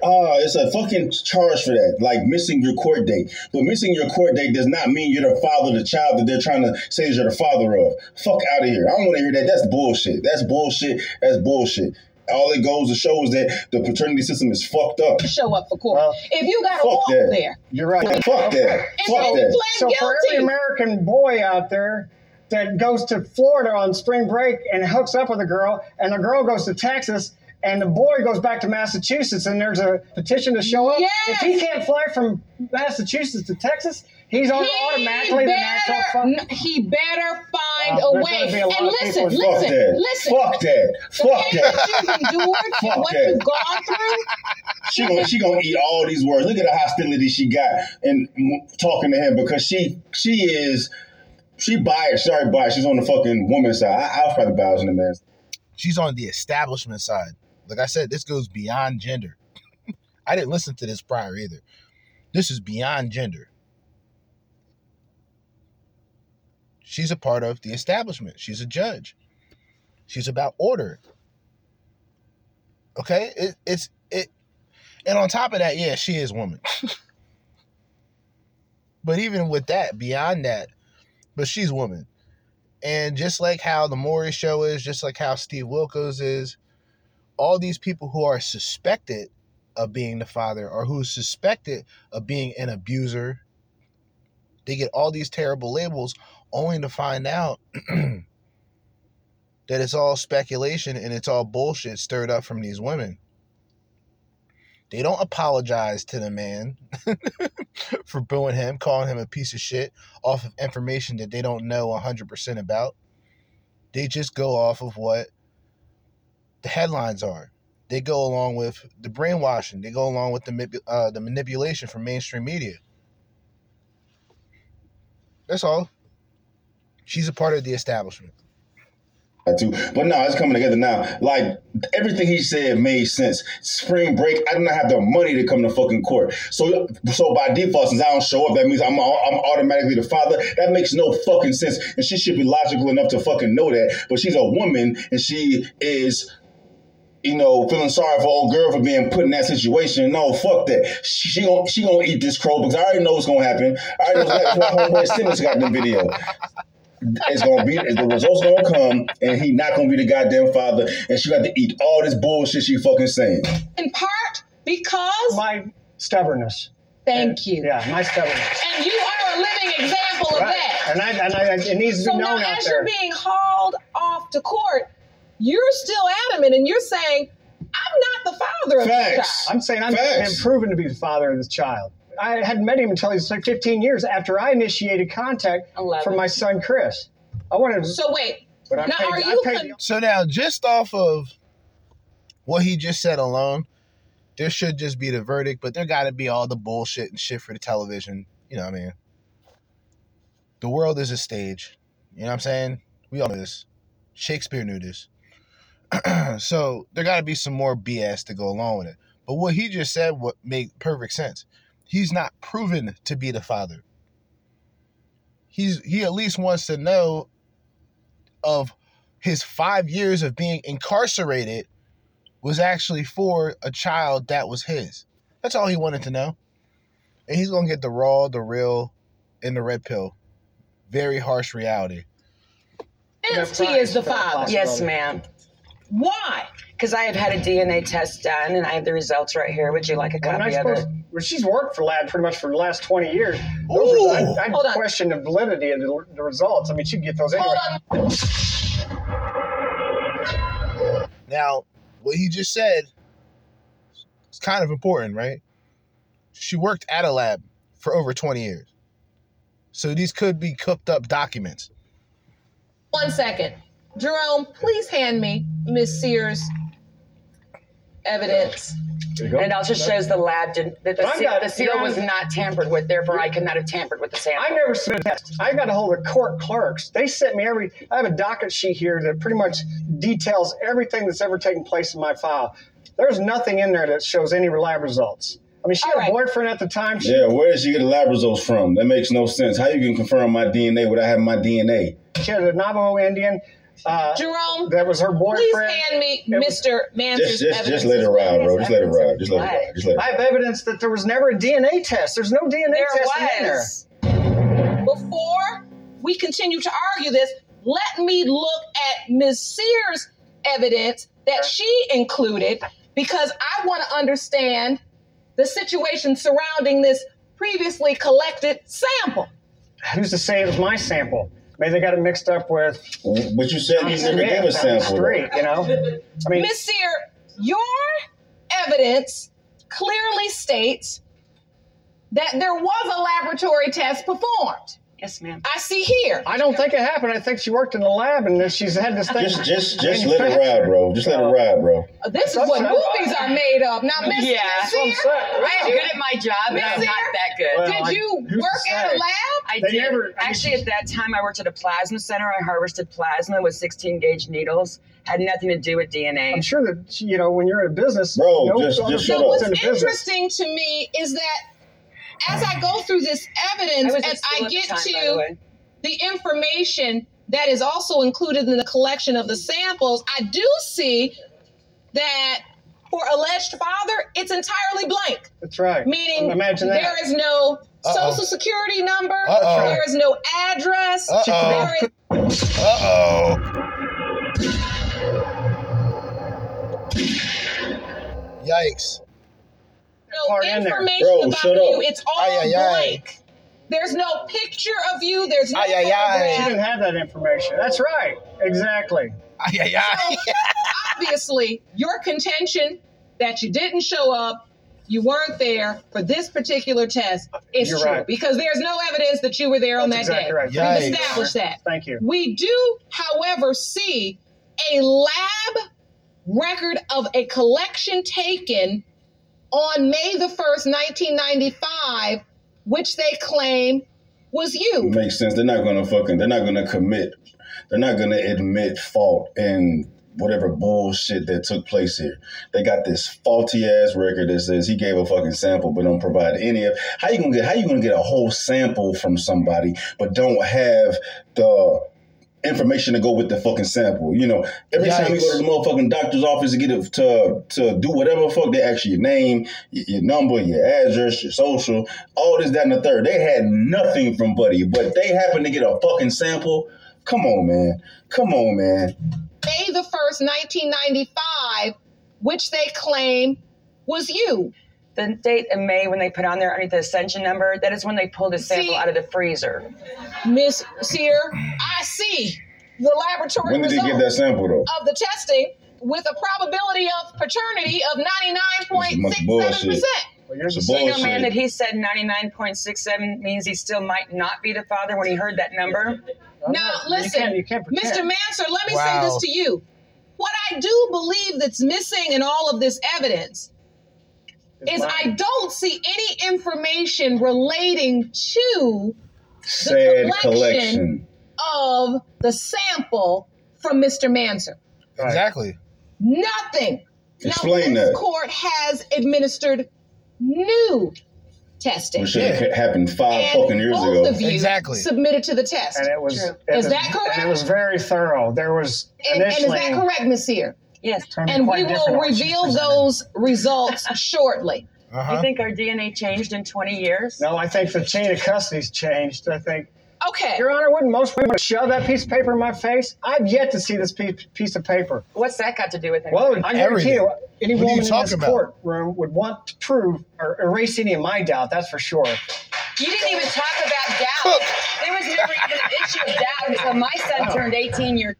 Uh, it's a fucking charge for that, like missing your court date. But missing your court date does not mean you're the father of the child that they're trying to say you're the father of. Fuck out of here. I don't want to hear that. That's bullshit. That's bullshit. That's bullshit. All it goes to show is that the paternity system is fucked up. Show up for court. Well, if you got to fuck walk that. there. You're right. Fuck that. And Fuck so you that. pled So for every. American boy out there that goes to Florida on spring break and hooks up with a girl, and the girl goes to Texas, and the boy goes back to Massachusetts, and there's a petition to show up. Yes. If he can't fly from Massachusetts to Texas, he's on He automatically the natural better, father. n- he better find Uh, a way. gonna be a And of listen, people- Fuck listen, that. listen. Fuck that. The Fuck pain that. that you've endured Fuck what that. you've gone through, She gonna she gonna eat all these words. Look at the hostility she got in talking to him because she she is she biased. Sorry, biased. She's on the fucking woman's side. I, I was probably biased on the man. She's on the establishment side. Like I said, this goes beyond gender. I didn't listen to this prior either. This is beyond gender. She's a part of the establishment. She's a judge. She's about order. Okay? It, it's it and on top of that, yeah, she is woman. but even with that, beyond that, but she's woman. And just like how the Maury show is, just like how Steve Wilkos is, all these people who are suspected of being the father or who's suspected of being an abuser, they get all these terrible labels only to find out that it's all speculation and it's all bullshit stirred up from these women. They don't apologize to the man for booing him, calling him a piece of shit off of information that they don't know 100% about. They just go off of what the headlines are. They go along with the brainwashing. They go along with the uh, the manipulation from mainstream media. That's all. She's a part of the establishment. I too. But no, it's coming together now. Like everything he said made sense. Spring break, I do not have the money to come to fucking court. So, so by default, since I don't show up, that means I'm I'm automatically the father. That makes no fucking sense. And she should be logical enough to fucking know that. But she's a woman, and she is. You know, feeling sorry for old girl for being put in that situation. No, fuck that. She, she gonna she gonna eat this crow because I already know what's gonna happen. I already know that's why homeboy Simmons got the video it's gonna be the results gonna come, and he not gonna be the goddamn father, and she got to eat all this bullshit she fucking saying. in part because, My stubbornness. thank you. Yeah, my stubbornness. And you are a living example of that. And I, and I, it needs to So be now, known out as there. you're being hauled off to court, you're still adamant and you're saying, I'm not the father of this child. I'm saying I'm Facts. been proven to be the father of this child. I hadn't met him until he was like 15 years after I initiated contact Eleven. from my son Chris. I wanted to, So wait, but I now paid, are you paid con- So now, just off of what he just said alone, there should just be the verdict, but there got to be all the bullshit and shit for the television. You know what I mean? The world is a stage. You know what I'm saying? We all know this. Shakespeare knew this. so there got to be some more BS to go along with it. But what he just said what made perfect sense. He's not proven to be the father. He's he at least wants to know of his five years of being incarcerated was actually for a child that was his. That's all he wanted to know. And he's gonna get the raw, the real, and the red pill. Very harsh reality. Since is the father. Yes, ma'am. Why? Because I have had a DNA test done and I have the results right here. Would you like a copy I'm of not it? supposed, well, she's worked for Lab pretty much for the last 20 years. Those are, I, I Hold on. question the validity of the, the results. I mean, she'd get those anyway. Hold on. Now, what he just said is kind of important, right? She worked at a lab for over 20 years. So these could be cooked up documents. One second. Jerome, please hand me Miss Sears' evidence. There you go. And it also shows the lab did that the, I've seal, got- the seal was not tampered with, therefore I could not have tampered with the sample. I never submitted a test. I got a hold of court clerks. They sent me every. I have a docket sheet here that pretty much details everything that's ever taken place in my file. There's nothing in there that shows any lab results. I mean, she All had right. a boyfriend at the time. She, Yeah, where did she get the lab results from? That makes no sense. How you can confirm my DNA without having my DNA? she had a Navajo Indian. Uh, Jerome, that was her boyfriend. please hand me was- Mr. Manser's Just, just, evidence. just let it ride, bro. Just let it ride. Just let it ride. Just let it I have evidence that there was never a DNA test. There's no DNA there test in there. was. Before we continue to argue this, let me look at Ms. Sears' evidence that she included because I want to understand the situation surrounding this previously collected sample. Who's to say it was my sample? Maybe they got it mixed up with. But you said you never Smith gave a down the sample. Street, you know. I mean, Ms. Sear, your evidence clearly states that there was a laboratory test performed. Yes, ma'am. I see here. I don't think it happened. I think she worked in the lab and then she's had this thing. Just, just, just let it ride, bro. Just let it uh, ride, bro. Oh, this is what movies are made of. Now, Miss Yeah. That's what I'm Sear, saying. I am good at my job, but I'm not that good. Well, did you who's to work at say? a lab? I They did. never- I mean, Actually, at that time, I worked at a plasma center. I harvested plasma with 16 gauge needles. Had nothing to do with DNA. I'm sure that you know when you're in a business, Bro, no just- other just So shut people's up. what's in the business. interesting to me is that as I go through this evidence was and I get time, by the to the information that is also included in the collection of the samples, I do see that for alleged father, it's entirely blank. That's right. Meaning imagine that. there is no Uh-oh. social security number, Uh-oh. there is no address, Uh-oh. there is Uh oh. Yikes. No part in there. information Bro, about shut you. up. It's all Ay, ay, ay. blank. There's no picture of you. There's no Ay, ay, ay. She didn't have that information. That's right. Exactly. Ay, ay, ay. Obviously, your contention that you didn't show up, you weren't there for this particular test is You're true right. because there's no evidence that you were there on that exactly day. right. Yikes. We've established that. Thank you. We do, however, see a lab record of a collection taken on May the 1st, 1995, which they claim was you. Makes sense. They're not gonna fucking. They're not gonna commit. They're not gonna admit fault in whatever bullshit that took place here. They got this faulty ass record that says he gave a fucking sample but don't provide any of. How you gonna get? How you gonna get a whole sample from somebody but don't have the information to go with the fucking sample. You know, every time you go to the motherfucking doctor's office to get it to to do whatever the fuck, they ask you your name, your, your number, your address, your social, all this, that, and the third. They had nothing from Buddy, but they happened to get a fucking sample. Come on, man. Come on, man. May the 1st, 1995, which they claim was you. The date in May when they put on there underneath the accession number, that is when they pulled a sample See- out of the freezer. Miss Sear, I see the laboratory When did they result get that sample though? of the testing with a probability of paternity of 99.67%. Well, you're the a same. You know, Bullshit. man, that he said 99.67 means he still might not be the father when he heard that number. Now, You listen, can't, you can't Mr. pretend. Manser, let me Wow. say this to you. what I do believe that's missing in all of this evidence is I don't see any information relating to Said collection. collection. of the sample from Mr. Manser. Exactly. Nothing. Explain now, this that. court has administered new testing. Which should have happened five and fucking years both ago. of you Exactly. submitted to the test. And it was. True. It Is was- that correct? And it was very thorough. There was and, and is that correct, Ms. Sear? Yes. It's gonna be And we will different what she's reveal those results shortly. You Uh-huh. think our DNA changed in 20 years? No, I think the chain of custody's changed. I think, Okay. Your Honor, wouldn't most women shove that piece of paper in my face? I've yet to see this piece, piece of paper. What's that got to do with it? Well, I guarantee Everything. you, any What are you woman in this about? courtroom would want to prove or erase any of my doubt. That's for sure. You didn't even talk about doubt. There was never even an issue of doubt until my son turned 18 years.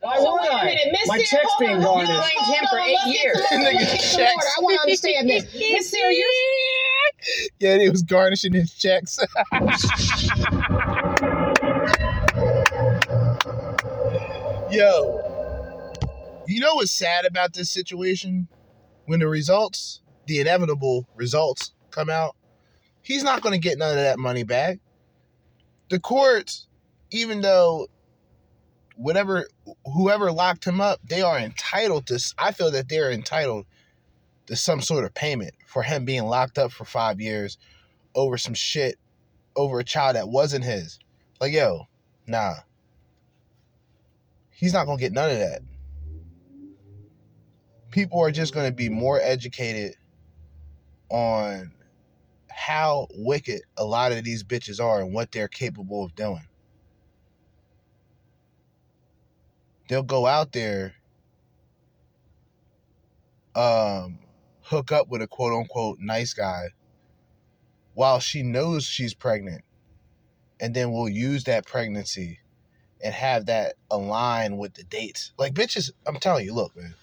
Why So would wait a I? minute, Miss My hold being hold on, is. him for eight years. some more- let's get some more. I want to understand this. Miss Sear, you Yeah, he was garnishing his checks. Yo, you know what's sad about this situation? When the results, the inevitable results come out, he's not going to get none of that money back. The courts, even though whatever, whoever locked him up, they are entitled to, I feel that they're entitled to some sort of payment for him being locked up for five years over some shit over a child that wasn't his. Like, yo, nah. He's not gonna get none of that. People are just gonna be more educated on how wicked a lot of these bitches are and what they're capable of doing. They'll go out there, um, hook up with a quote unquote nice guy while she knows she's pregnant and then we'll use that pregnancy and have that align with the dates. Like bitches, I'm telling you, look, man.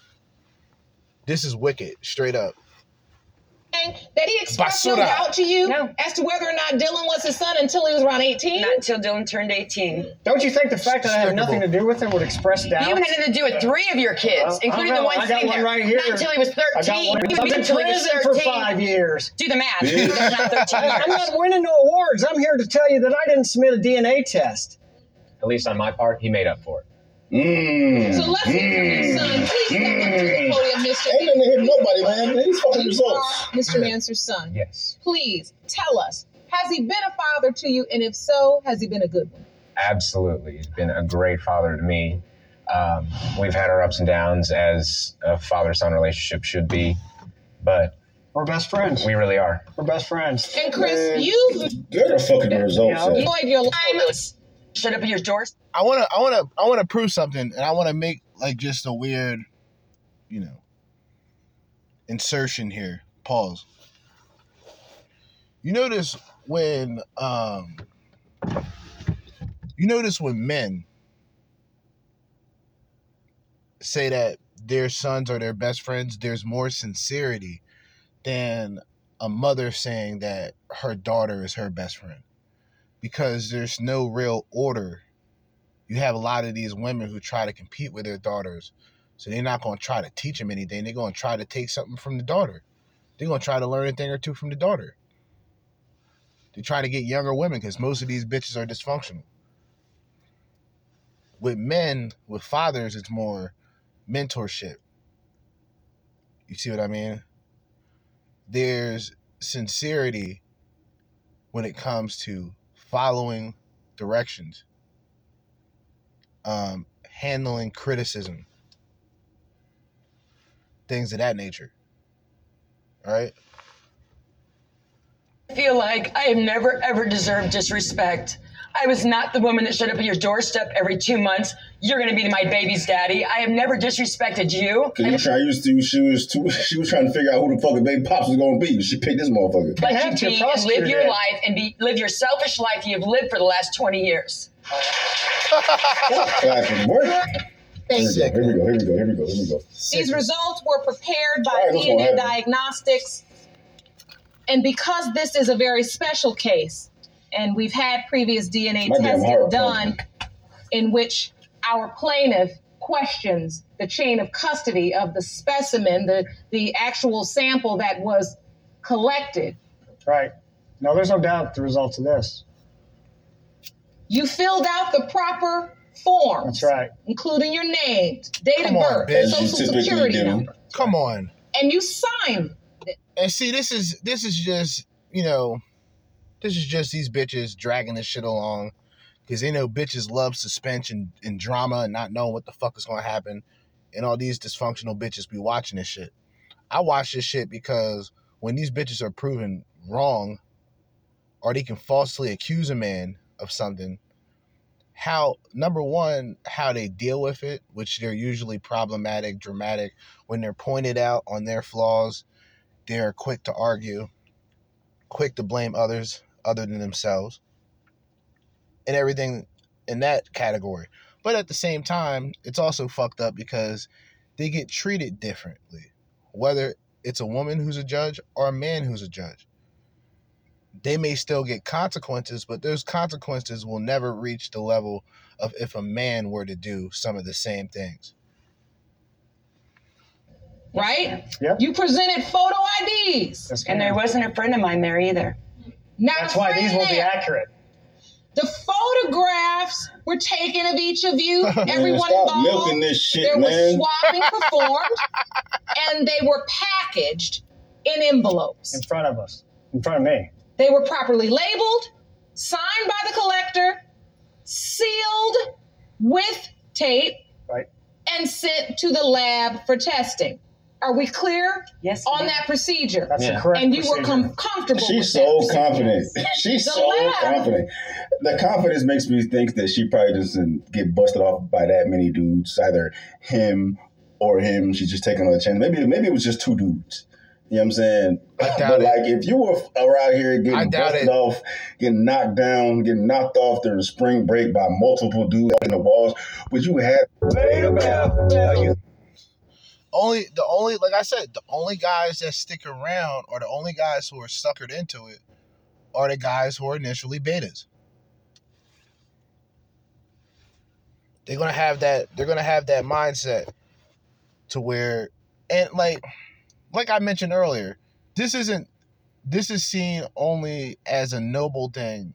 This is wicked, straight up. Saying that he expressed no doubt to you No. as to whether or not Dylan was his son until he was around 18? Not until Dylan turned 18. Don't you think the fact that I have nothing to do with it would express doubt? You even had nothing to do with three of your kids, Well, including the one sitting one there. right here. Not until he was 13. I got one. You I was in until he prison for five years. Do the math. Bitch. Not I'm not winning no awards. I'm here to tell you that I didn't submit a DNA test. At least on my part, he made up for it. Mmm. So let's hear from your son. Please step up to the podium, Mr. Ain't nothing to hit nobody, man. These fucking results. Mr. Manser's son. Yes, Please tell us, has he been a father to you? And if so, has he been a good one? absolutely. He's been a great father to me. Um, we've had our ups and downs as a father son relationship should be, but We're best friends. we really are. We're best friends. And Chris, Man. you've They're the fucking results. Yeah, eh? enjoyed your life. Shut up at your doors. I wanna I wanna I wanna prove something and I wanna make like just a weird, you know, insertion here. Pause. You notice when um you notice when men say that their sons are their best friends, there's more sincerity than a mother saying that her daughter is her best friend. Because there's no real order you have a lot of these women who try to compete with their daughters. So they're not going to try to teach them anything. They're going to try to take something from the daughter. They're going to try to learn a thing or two from the daughter. They try to get younger women because most of these bitches are dysfunctional. With men, with fathers, it's more mentorship. You see what I mean? There's sincerity when it comes to following directions um, handling criticism, things of that nature. All right. I feel like I have never ever deserved disrespect. I was not the woman that showed up at your doorstep every two months. You're gonna be my baby's daddy. I have never disrespected you. Cause you try, you was, she was too, she was trying to figure out who the fucking baby pops was gonna be. She picked this motherfucker. Let have you to be and live your did. life and be live your selfish life you've lived for the last 20 years. Clapping. Work. Here we go. Here we go. Here we go. Here we go. Here we go. These results were prepared by All right, what's DNA? Diagnostics. And because this is a very special case, and we've had previous DNA My damn testing heart done in which our plaintiff questions the chain of custody of the specimen, the, the actual sample that was collected, Right. No, there's no doubt the results of this. You filled out the proper forms, That's right. including your name, date Come of on, birth, bitch. Social security number, Come on. and you signed. And see, this is this is just you know, this is just these bitches dragging this shit along because they know bitches love suspense and, and drama and not knowing what the fuck is going to happen, and all these dysfunctional bitches be watching this shit. I watch this shit because when these bitches are proven wrong, or they can falsely accuse a man of something, how number one, how they deal with it, which they're usually problematic, dramatic, when they're pointed out on their flaws they're quick to argue, quick to blame others other than themselves, and everything in that category. But at the same time, it's also fucked up because they get treated differently, whether it's a woman who's a judge or a man who's a judge. They may still get consequences, but those consequences will never reach the level of if a man were to do some of the same things. right? Yep. You presented photo IDs. Yes, And there wasn't a friend of mine there either. Not That's why these won't be accurate. The photographs were taken of each of you, Man, everyone stop milking involved. this shit, There was man. swabbing performed, and they were packaged in envelopes. in front of us, in front of me. They were properly labeled, signed by the collector, sealed with tape, Right. and sent to the lab for testing. Are we clear Yes. on ma'am. that procedure? That's Yeah. correct and you were procedure. com- comfortable She's that so procedure. confident. She's The so lab- confident. The confidence makes me think that she probably doesn't get busted off by that many dudes, either him or him. She's just taking on a chance. Maybe maybe it was just two dudes. You know what I'm saying? I doubt but it. like if you were around here getting busted it. off, getting knocked down, getting knocked off during spring break by multiple dudes in the walls, would you have only the only like I said, the only guys that stick around are the only guys who are suckered into it are the guys who are initially betas. They're gonna have that they're gonna have that mindset to where and like like I mentioned earlier, this isn't this is seen only as a noble thing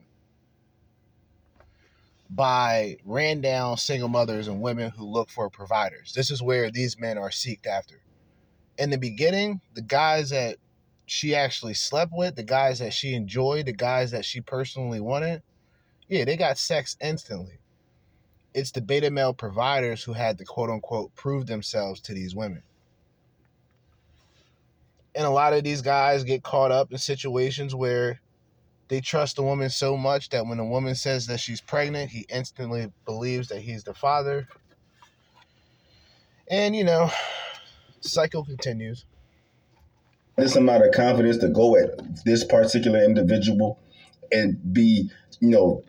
by ran down single mothers and women who look for providers. This is where these men are seeked after. In the beginning, the guys that she actually slept with, the guys that she enjoyed, the guys that she personally wanted, yeah, they got sex instantly. It's the beta male providers who had to quote unquote prove themselves to these women. And a lot of these guys get caught up in situations where they trust the woman so much that when a woman says that she's pregnant, he instantly believes that he's the father. And you know, cycle continues. this amount of confidence to go at this particular individual and be, you know,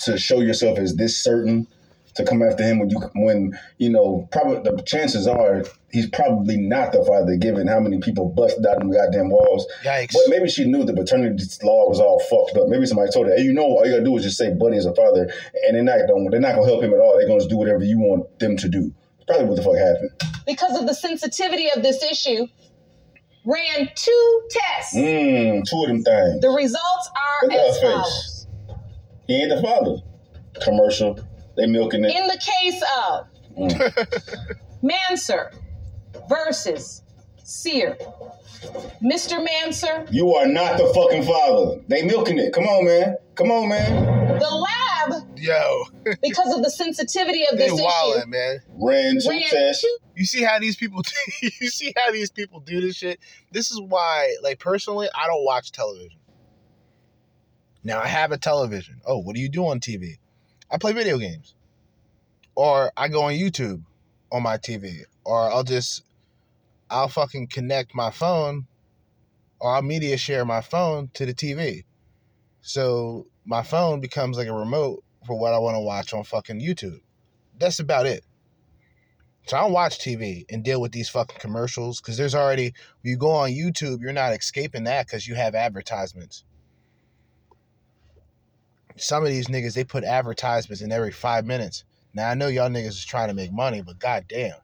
to show yourself as this certain to come after him when you when you know probably the chances are he's probably not the father given how many people busted out them goddamn walls Yikes. but maybe she knew the paternity law was all fucked up maybe somebody told her hey you know all you gotta do is just say buddy is a father and they're not gonna, they're not gonna help him at all they're gonna just do whatever you want them to do probably what the fuck happened because of the sensitivity of this issue, ran two tests. mm, two of them things The results are Look at as follows. He ain't the father. Commercial. They milking it. In the case of mm. Manser versus Sear, Mr. Manser, You are not the fucking father. They milking it. Come on, man. Come on, man. the lab, Yo, because of the sensitivity of they this issue, wildin', man. Ran two ran tests. You see how these people you see how these people do this shit? This is why, like personally, I don't watch television. Now I have a television. Oh, what do you do on TV? I play video games. Or I go on YouTube on my TV. Or I'll just I'll fucking connect my phone or I'll media share my phone to the TV. So my phone becomes like a remote for what I want to watch on fucking YouTube. That's about it. So I don't watch TV and deal with these fucking commercials because there's already, when you go on YouTube, you're not escaping that because you have advertisements. Some of these niggas, they put advertisements in every five minutes. Now I know y'all niggas is trying to make money, but goddamn,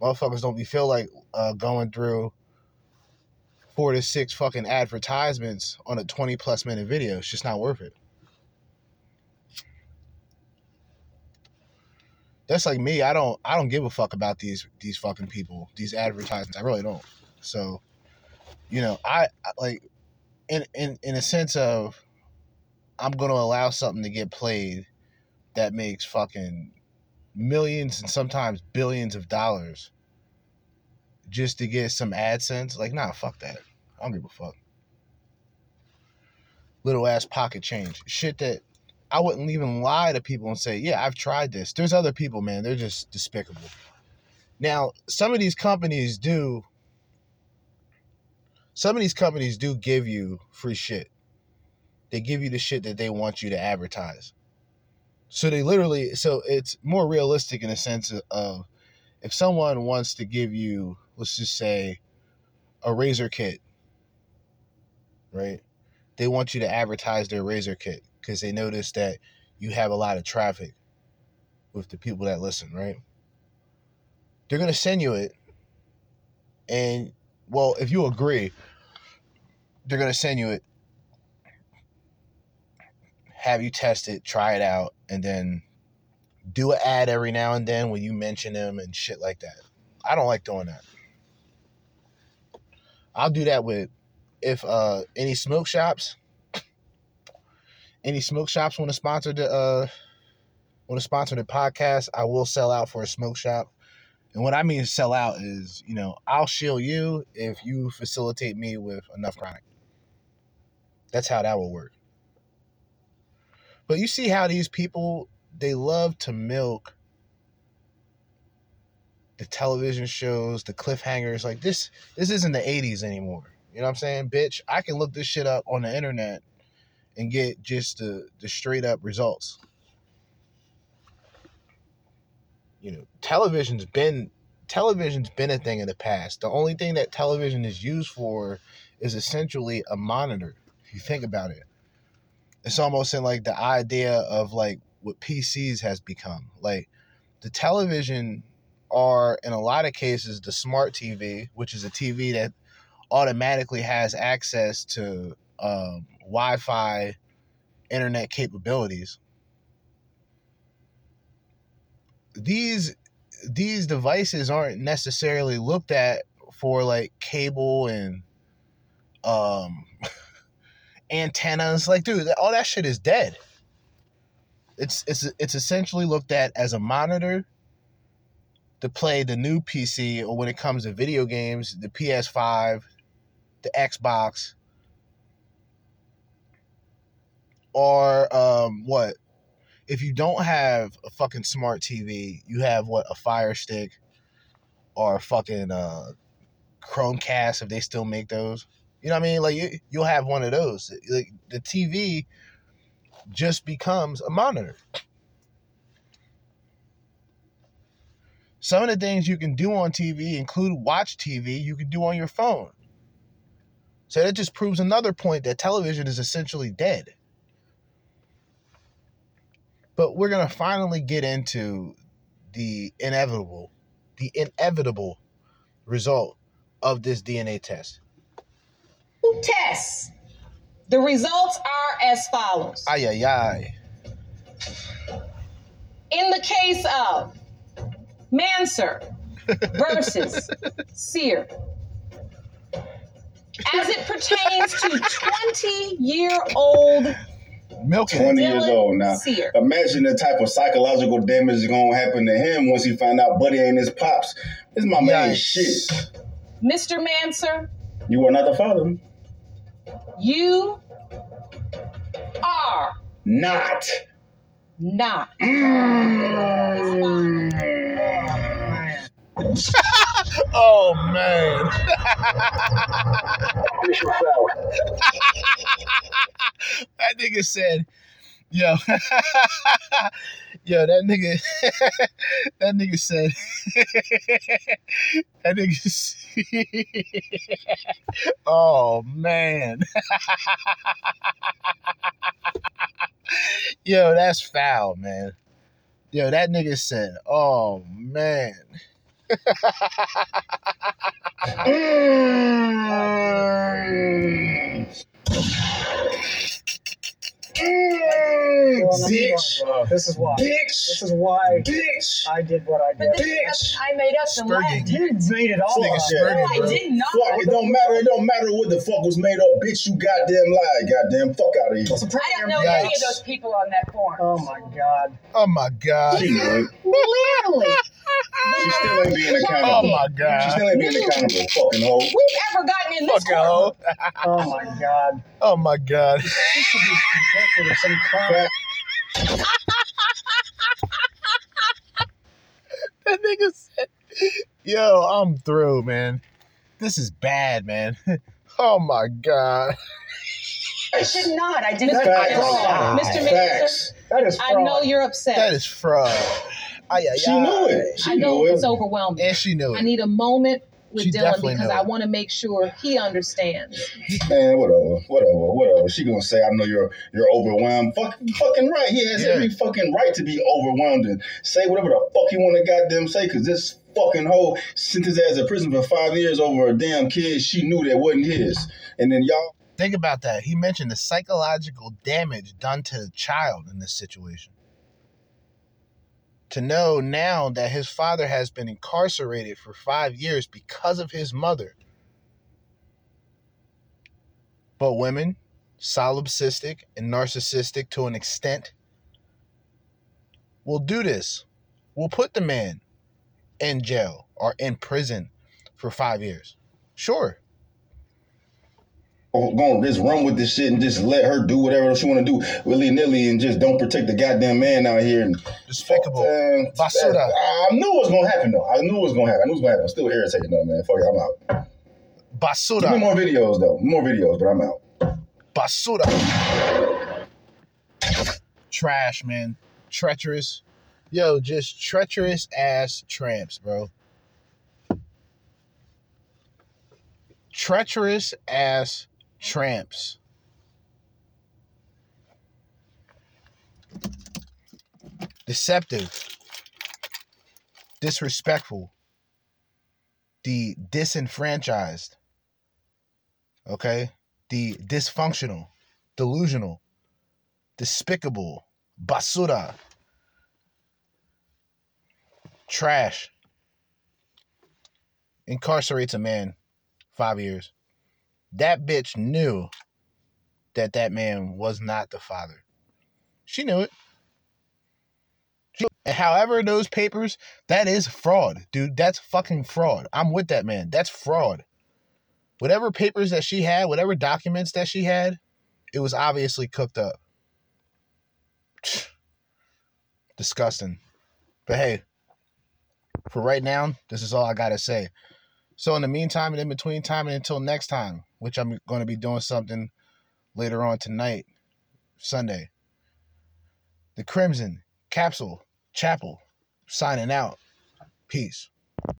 motherfuckers don't be feel like uh, going through four to six fucking advertisements on a twenty plus minute video. It's just not worth it. That's like me. I don't. I don't give a fuck about these these fucking people. These advertisements. I really don't. So, you know, I, I like, in in in a sense of, I'm gonna allow something to get played that makes fucking millions and sometimes billions of dollars just to get some AdSense. Like, nah, fuck that. I don't give a fuck. Little ass pocket change. Shit that I wouldn't even lie to people and say, yeah, I've tried this. There's other people, man. They're just despicable. Now, some of these companies do some of these companies do give you free shit. They give you the shit that they want you to advertise. So they literally so it's more realistic in a sense of if someone wants to give you, let's just say, a razor kit, right? They want you to advertise their razor kit because they notice that you have a lot of traffic with the people that listen, right? They're gonna send you it, and well, if you agree, they're gonna send you it, have you test it, try it out, and then do an ad every now and then when you mention them and shit like that. I don't like doing that. I'll do that with if uh any smoke shops, any smoke shops want to sponsor the uh want to sponsor the podcast, I will sell out for a smoke shop. And what I mean sell out is, you know, I'll shield you if you facilitate me with enough chronic. That's how that will work. But you see how these people they love to milk the television shows, the cliffhangers. Like this this isn't the 80s anymore. You know what I'm saying? Bitch, I can look this shit up on the internet and get just the, the straight up results. You know, television's been television's been a thing in the past. The only thing that television is used for is essentially a monitor. If you think about it, it's almost in like the idea of like what PCs has become. Like the television are in a lot of cases the smart TV, which is a TV that automatically has access to um, Wi-Fi internet capabilities. These these devices aren't necessarily looked at for like cable and um antennas like dude all that shit is dead it's it's it's essentially looked at as a monitor to play the new PC or when it comes to video games, the PS5, the Xbox, or um, what? If you don't have a fucking smart TV, you have what a Fire Stick or a fucking uh, Chromecast if they still make those. You know what I mean? Like you, you'll have one of those. Like the TV just becomes a monitor. Some of the things you can do on TV include watch TV you can do on your phone. So that just proves another point that television is essentially dead. But we're going to finally get into the inevitable, the inevitable result of this DNA test. Tests. The results are as follows. Ay, ay, ay. In the case of Manser versus Sear, as it pertains to 20 year old Milk 20 years old now. Sear. Imagine the type of psychological damage is gonna happen to him once he find out Buddy ain't his pops. This is my man Yikes. shit. Mr. Manser, You are not the father. You are Not. not. Mm. Oh man. That nigga said, yo, yo, that nigga, that nigga said, that nigga, oh man, yo, that's foul, man. Yo, that nigga said, "Oh man." Bitch. This is why. Bitch. This is why Bitch. I did what I But did. this is I made up the Spurgeon. land. You made it all up. said- No, I did not. Fuck, it don't matter. It don't matter what the fuck was made up. Bitch, you goddamn lied. Goddamn fuck out of here. I don't know Yikes. any of those people on that forum. Oh my god. Oh my god. She knew it. Literally. She still ain't being Oh accountable. my She god. still ain't being accountable. Fucking hoe. We've ever gotten in this Fucking hoe. Oh my god. Oh my god. This should be convicted of some crime. That nigga said, "Yo, I'm through, man. This is bad, man. Oh my god. I should not. I didn't. Facts. I don't- Mr. Minister, Facts. That is I know you're upset. That is fraud. Ay, ay, She knew it. She I know knew it's it. overwhelming. And she knew it. I need a moment with She Dylan because I want to make sure he understands. Man, whatever, whatever, whatever. She gonna say, "I know you're you're overwhelmed." Fuck, fucking right. He has Yeah. every fucking right to be overwhelmed and say whatever the fuck he want to goddamn say. Cause this fucking hoe sent his ass to prison for five years over a damn kid she knew that wasn't his. And then y'all Think about that. He mentioned the psychological damage done to the child in this situation. To know now that his father has been incarcerated for five years because of his mother. But women, solipsistic and narcissistic to an extent, will do this. Will put the man in jail or in prison for five years. Sure. Gonna just run with this shit and just let her do whatever she want to do willy nilly and just don't protect the goddamn man out here. And Despicable. Man, uh, Basura. I I knew was gonna happen though. I knew it was gonna happen. I knew it was gonna happen. I'm still irritated though, man. Fuck it, I'm out. Basura. Give me more videos though. More videos, but I'm out. Basura. Trash, man. Treacherous. Yo, just treacherous ass tramps, bro. Treacherous ass tramps. Deceptive. Disrespectful. The disenfranchised. Okay? the dysfunctional, delusional, despicable, basura, trash, incarcerates a man five years. That bitch knew that that man was not the father. She knew it. She- And however, those papers, that is fraud, dude. That's fucking fraud. I'm with that man. That's fraud whatever papers that she had, whatever documents that she had, it was obviously cooked up. Disgusting. But hey, for right now, this is all I gotta say. So in the meantime and in between time and until next time, which I'm gonna be doing something later on tonight, Sunday. The Crimson Capsule Chapel signing out. Peace.